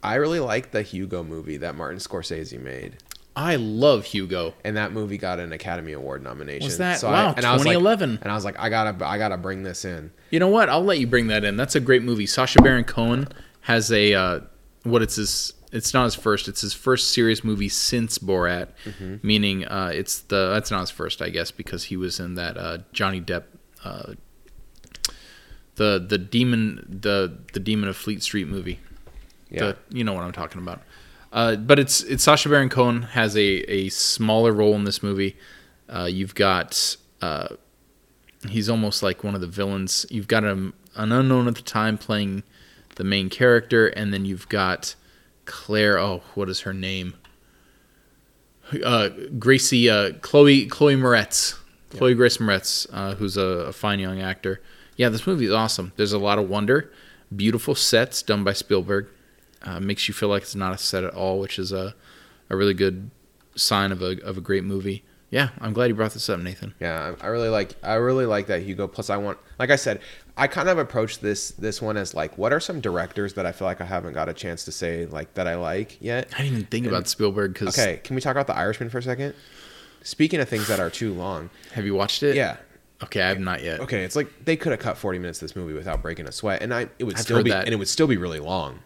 I really like the Hugo movie that Martin Scorsese made. I love Hugo. and that movie got an Academy Award nomination. Was that- I- wow, and I was like- 2011. and I was like, I gotta, I gotta bring this in. You know what? I'll let you bring that in. That's a great movie. Sacha Baron Cohen has a uh, what it's his. It's not his first. It's his first serious movie since Borat, Mm-hmm. meaning uh, it's the. That's not his first, I guess, because he was in that uh, Johnny Depp. Uh, the the demon the the demon of Fleet Street movie. Yeah, The, you know what I'm talking about. Uh, but it's it's Sacha Baron Cohen has a, a smaller role in this movie. Uh, you've got uh, he's almost like one of the villains. You've got a, an unknown at the time playing the main character, and then you've got Claire. Oh, what is her name? Uh, Gracie uh, Chloe Chloe Moretz. Chloe Grace Moretz, uh, who's a, a fine young actor. Yeah, this movie is awesome. There's a lot of wonder, beautiful sets done by Spielberg. Uh, makes you feel like it's not a set at all, which is a, a really good sign of a of a great movie. Yeah, I'm glad you brought this up, Nathan. yeah. I really like, I really like that Hugo. Plus, I want, like I said, I kind of approached this this one as like, what are some directors that I feel like I haven't got a chance to say like that I like yet? I didn't even think about Spielberg because Okay, can we talk about the Irishman for a second? Speaking of things that are too long, have you watched it? yeah. Okay, I have not yet. Okay, it's like they could have cut 40 minutes of this movie without breaking a sweat, and I it would I've still be that. and it would still be really long.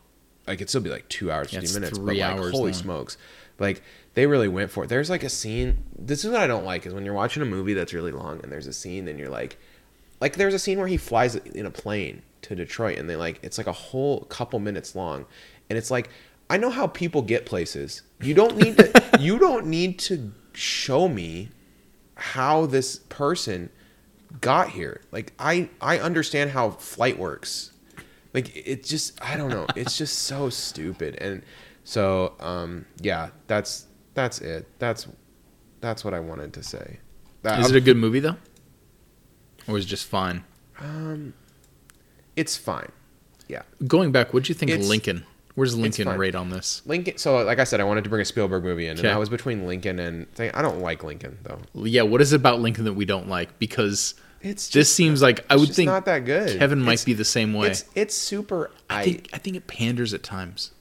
Like it'd still be like two hours, Yeah, 50 it's minutes. But three like, hours holy long. smokes! Like they really went for it. There's like a scene. This is what I don't like is when you're watching a movie that's really long and there's a scene and you're like, like there's a scene where he flies in a plane to Detroit and they like it's like a whole couple minutes long, and it's like I know how people get places. You don't need to. you don't need to show me how this person got here. Like I I understand how flight works. Like it just I don't know. It's just so stupid. And so um yeah, that's that's it. That's that's what I wanted to say. That, Is it a good movie though, or is it just fine? Um, it's fine. Yeah. Going back, what do you think of It's- Lincoln? Where's Lincoln rate on this? Lincoln so like I said I wanted to bring a Spielberg movie in and Okay. I was between Lincoln and I don't like Lincoln though. Yeah, what is it about Lincoln that we don't like? Because It's just, this seems like I would think not that good. Kevin might It's- be the same way. It's it's super. I think I think it panders at times.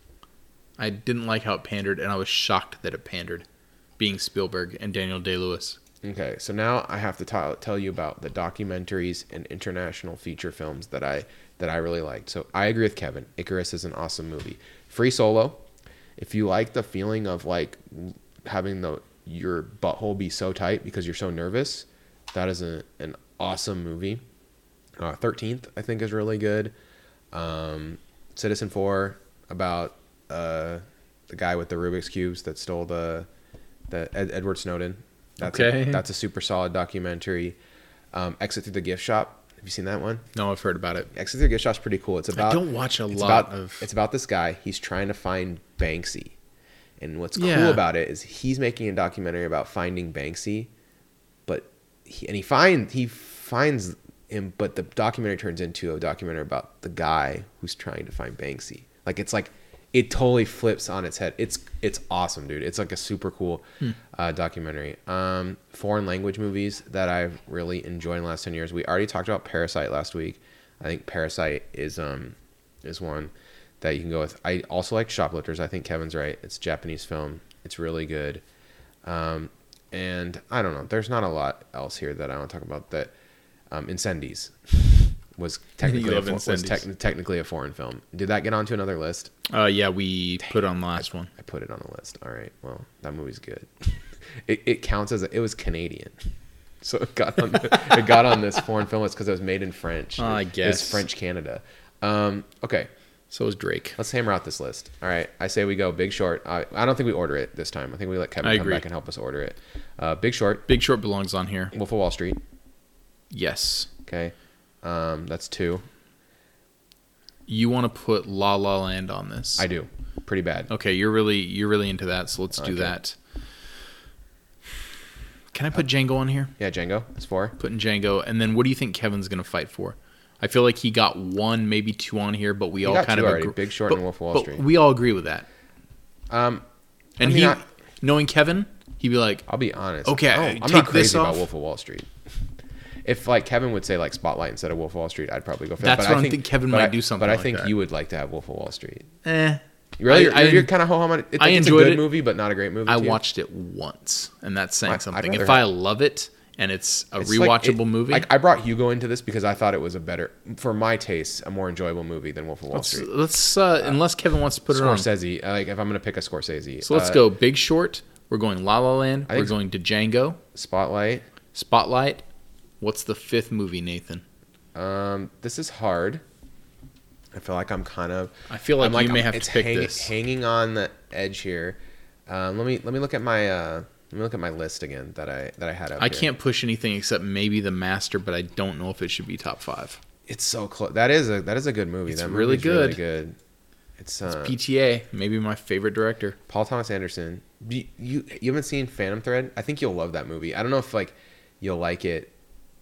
I didn't like how it pandered, and I was shocked that it pandered, being Spielberg and Daniel Day Lewis. Okay, so now I have to tell tell you about the documentaries and international feature films that I that I really liked. So I agree with Kevin. Icarus is an awesome movie. Free Solo. If you like the feeling of like having the your butthole be so tight because you're so nervous, that is a, an awesome movie. Uh, Thirteenth, I think, is really good. Um, Citizenfour about uh, the guy with the Rubik's cubes that stole the the Ed, Edward Snowden. That's Okay. a, that's a super solid documentary. Um, Exit through the gift shop. Have you seen that one? No, I've heard about it. Exit through the gift shop's pretty cool. It's about I don't watch a lot about, of. It's about this guy. He's trying to find Banksy, and what's Yeah. cool about it is he's making a documentary about finding Banksy, but he, and he find he finds him, but the documentary turns into a documentary about the guy who's trying to find Banksy. Like it's like it totally flips on its head. It's it's awesome, dude. It's like a super cool Hmm. uh, documentary. Um, foreign language movies that I've really enjoyed in the last ten years. We already talked about Parasite last week. I think Parasite is um is one that you can go with. I also like Shoplifters. I think Kevin's right. It's a Japanese film. It's really good. Um, and I don't know. There's not a lot else here that I want to talk about. That um, Incendies was technically a, was technically a foreign film. Did that get onto another list? Uh, yeah, we put it on the last one. I put it on the list. All right. Well, that movie's good. it, it counts as a, it was Canadian, so it got on the, it got on this foreign film list because it was made in French. Oh, I guess. French Canada. Um, okay, So is Drake. let's hammer out this list. All right, I say we go Big Short. I, I don't think we order it this time. I think we let Kevin I come agree. back and help us order it. Uh, Big Short, Big Short belongs on here. Wolf of Wall Street. Yes. Okay, um, that's two. You want to put La La Land on this? I do. Pretty bad. Okay, you're really you're really into that, so let's do Okay. that. Can I put Django on here? Yeah, Django. That's four. Putting Django, and then what do you think Kevin's gonna fight for? I feel like he got one, maybe two on here, but we all got kind of already, agree- Big Short but- and Wolf of Wall but Street. We all agree with that. Um, And I mean, he, I- knowing Kevin, he'd be like, I'll be honest. Okay, oh, I'm take not crazy about. Wolf of Wall Street. If like Kevin would say like Spotlight instead of Wolf of Wall Street, I'd probably go for that. That's But what I I'm thinking Kevin might I- do something But I like think that. you would like to have Wolf of Wall Street. eh. Really, you're, I- you're kind of ho hum it. It's, I like, it's enjoyed a good it. movie, but not a great movie. I watched it once, and that's saying I- something. If have- I love it and it's a It's like- rewatchable it- movie, Like I brought Hugo into this because I thought it was a better, for my taste, a more enjoyable movie than Wolf of Wall let's, Street. let's uh, unless Kevin wants to put it on. Scorsese, uh, like if I'm gonna pick a Scorsese, So let's uh, go Big Short. We're going La La Land. I We're going to Django. Spotlight. Spotlight. What's the fifth movie, Nathan? Um, this is hard. I feel like I'm kind of. I feel like I'm you may I'm- have it's to pick hang- this. Hanging on the edge here. Um, let me let me look at my uh, let me look at my list again that I that I had up. I here. can't push anything except maybe The Master, but I don't know if it should be top five. It's so close. That is a that is a good movie. It's that really movie's really good. good. It's, uh, PTA, maybe my favorite director. Paul Thomas Anderson. You, you you haven't seen Phantom Thread? I think you'll love that movie. I don't know if like you'll like it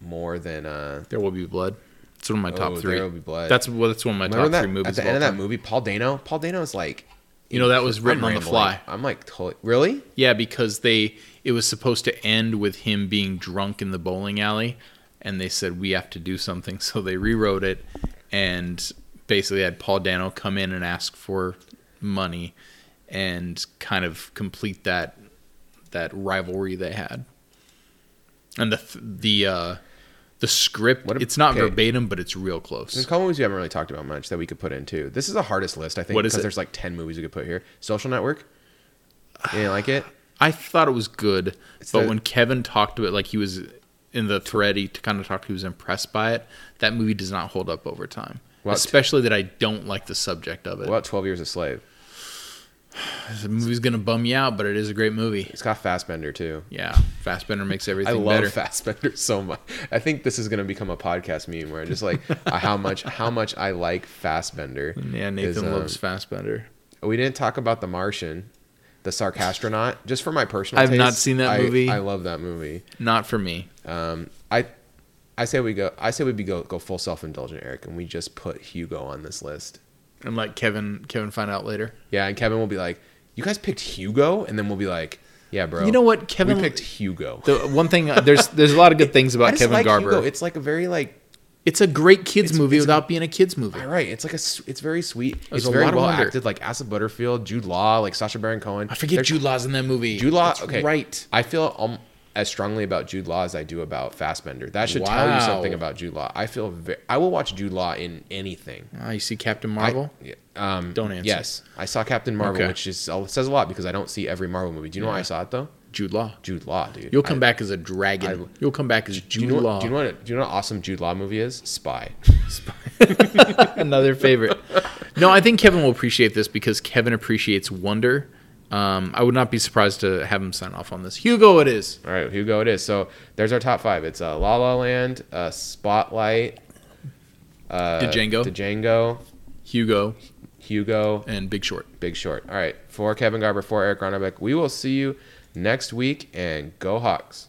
more than uh. There Will Be Blood. It's one of my top oh, three. There Will Be Blood. That's well, that's one of my Remember top that three movies. at the end of that time. movie? Paul Dano. Paul Dano is like. You know, that was written I'm on the fly. I'm like totally really. Yeah, because they it was supposed to end with him being drunk in the bowling alley, and they said we have to do something, so they rewrote it, and basically had Paul Dano come in and ask for money, and kind of complete that that rivalry they had. And the the uh, the script What a- it's not okay. verbatim, but it's real close. There's a couple movies we haven't really talked about much that we could put in too. This is the hardest list, I think, because there's like ten movies we could put here. Social Network. You didn't like it? I thought it was good, It's but the- when Kevin talked to it, like he was in the thread, he kind of talked. He was impressed by it. That movie does not hold up over time, Well, t- especially that I don't like the subject of it. What Twelve Years a Slave? The movie's gonna bum you out, but it is a great movie. It's got Fassbender too. Yeah, Fassbender makes everything. I love better. Fassbender so much. I think this is gonna become a podcast meme where I just like how much how much I like Fassbender. yeah, Nathan um, loves Fassbender. We didn't talk about The Martian, the Sarcastronaut. Just for my personal, I've not seen that I- movie. I love that movie. Not for me. Um, I, I say we go. I say we be go go full self indulgent, Eric, and we just put Hugo on this list. And let Kevin Kevin find out later. Yeah, and Kevin will be like, "You guys picked Hugo," and then we'll be like, Yeah, bro. You know what, We Kevin? picked Hugo. the one thing there's there's a lot of good things about Kevin like Garber. Hugo. It's like a very like It's a great kids It's- movie it's a- without being a kids movie. all right. It's like a It's very sweet. There's It's a very lot of well wonder. acted. Like Asa Butterfield, Jude Law, like Sacha Baron Cohen. I forget They're- Jude Law's in that movie. Jude Law. That's okay, right. I feel um, as strongly about Jude Law as I do about Fassbender. That should tell you something about Jude Law. I feel. Ve- I will watch Jude Law in anything. Ah, you see Captain Marvel? yeah, um, Don't answer. Yes, I saw Captain Marvel, Okay. which is uh, says a lot because I don't see every Marvel movie. Do you know why I saw it though? Jude Law. Jude Law, dude. You'll come I- back as a dragon. I- You'll come back as Do Jude you know? Law. Do you know what? Do you know what awesome Jude Law movie is? Spy. Spy. Another favorite. No, I think Kevin will appreciate this because Kevin appreciates wonder. Um, I would not be surprised to have him sign off on this. Hugo, it is. All right, Hugo, it is. So there's our top five. It's uh, La La Land, uh, Spotlight, uh, Django. Django, Hugo Hugo, and Big Short. Big Short. All right, for Kevin Garber, for Eric Ronnebeck, we will see you next week, and go Hawks.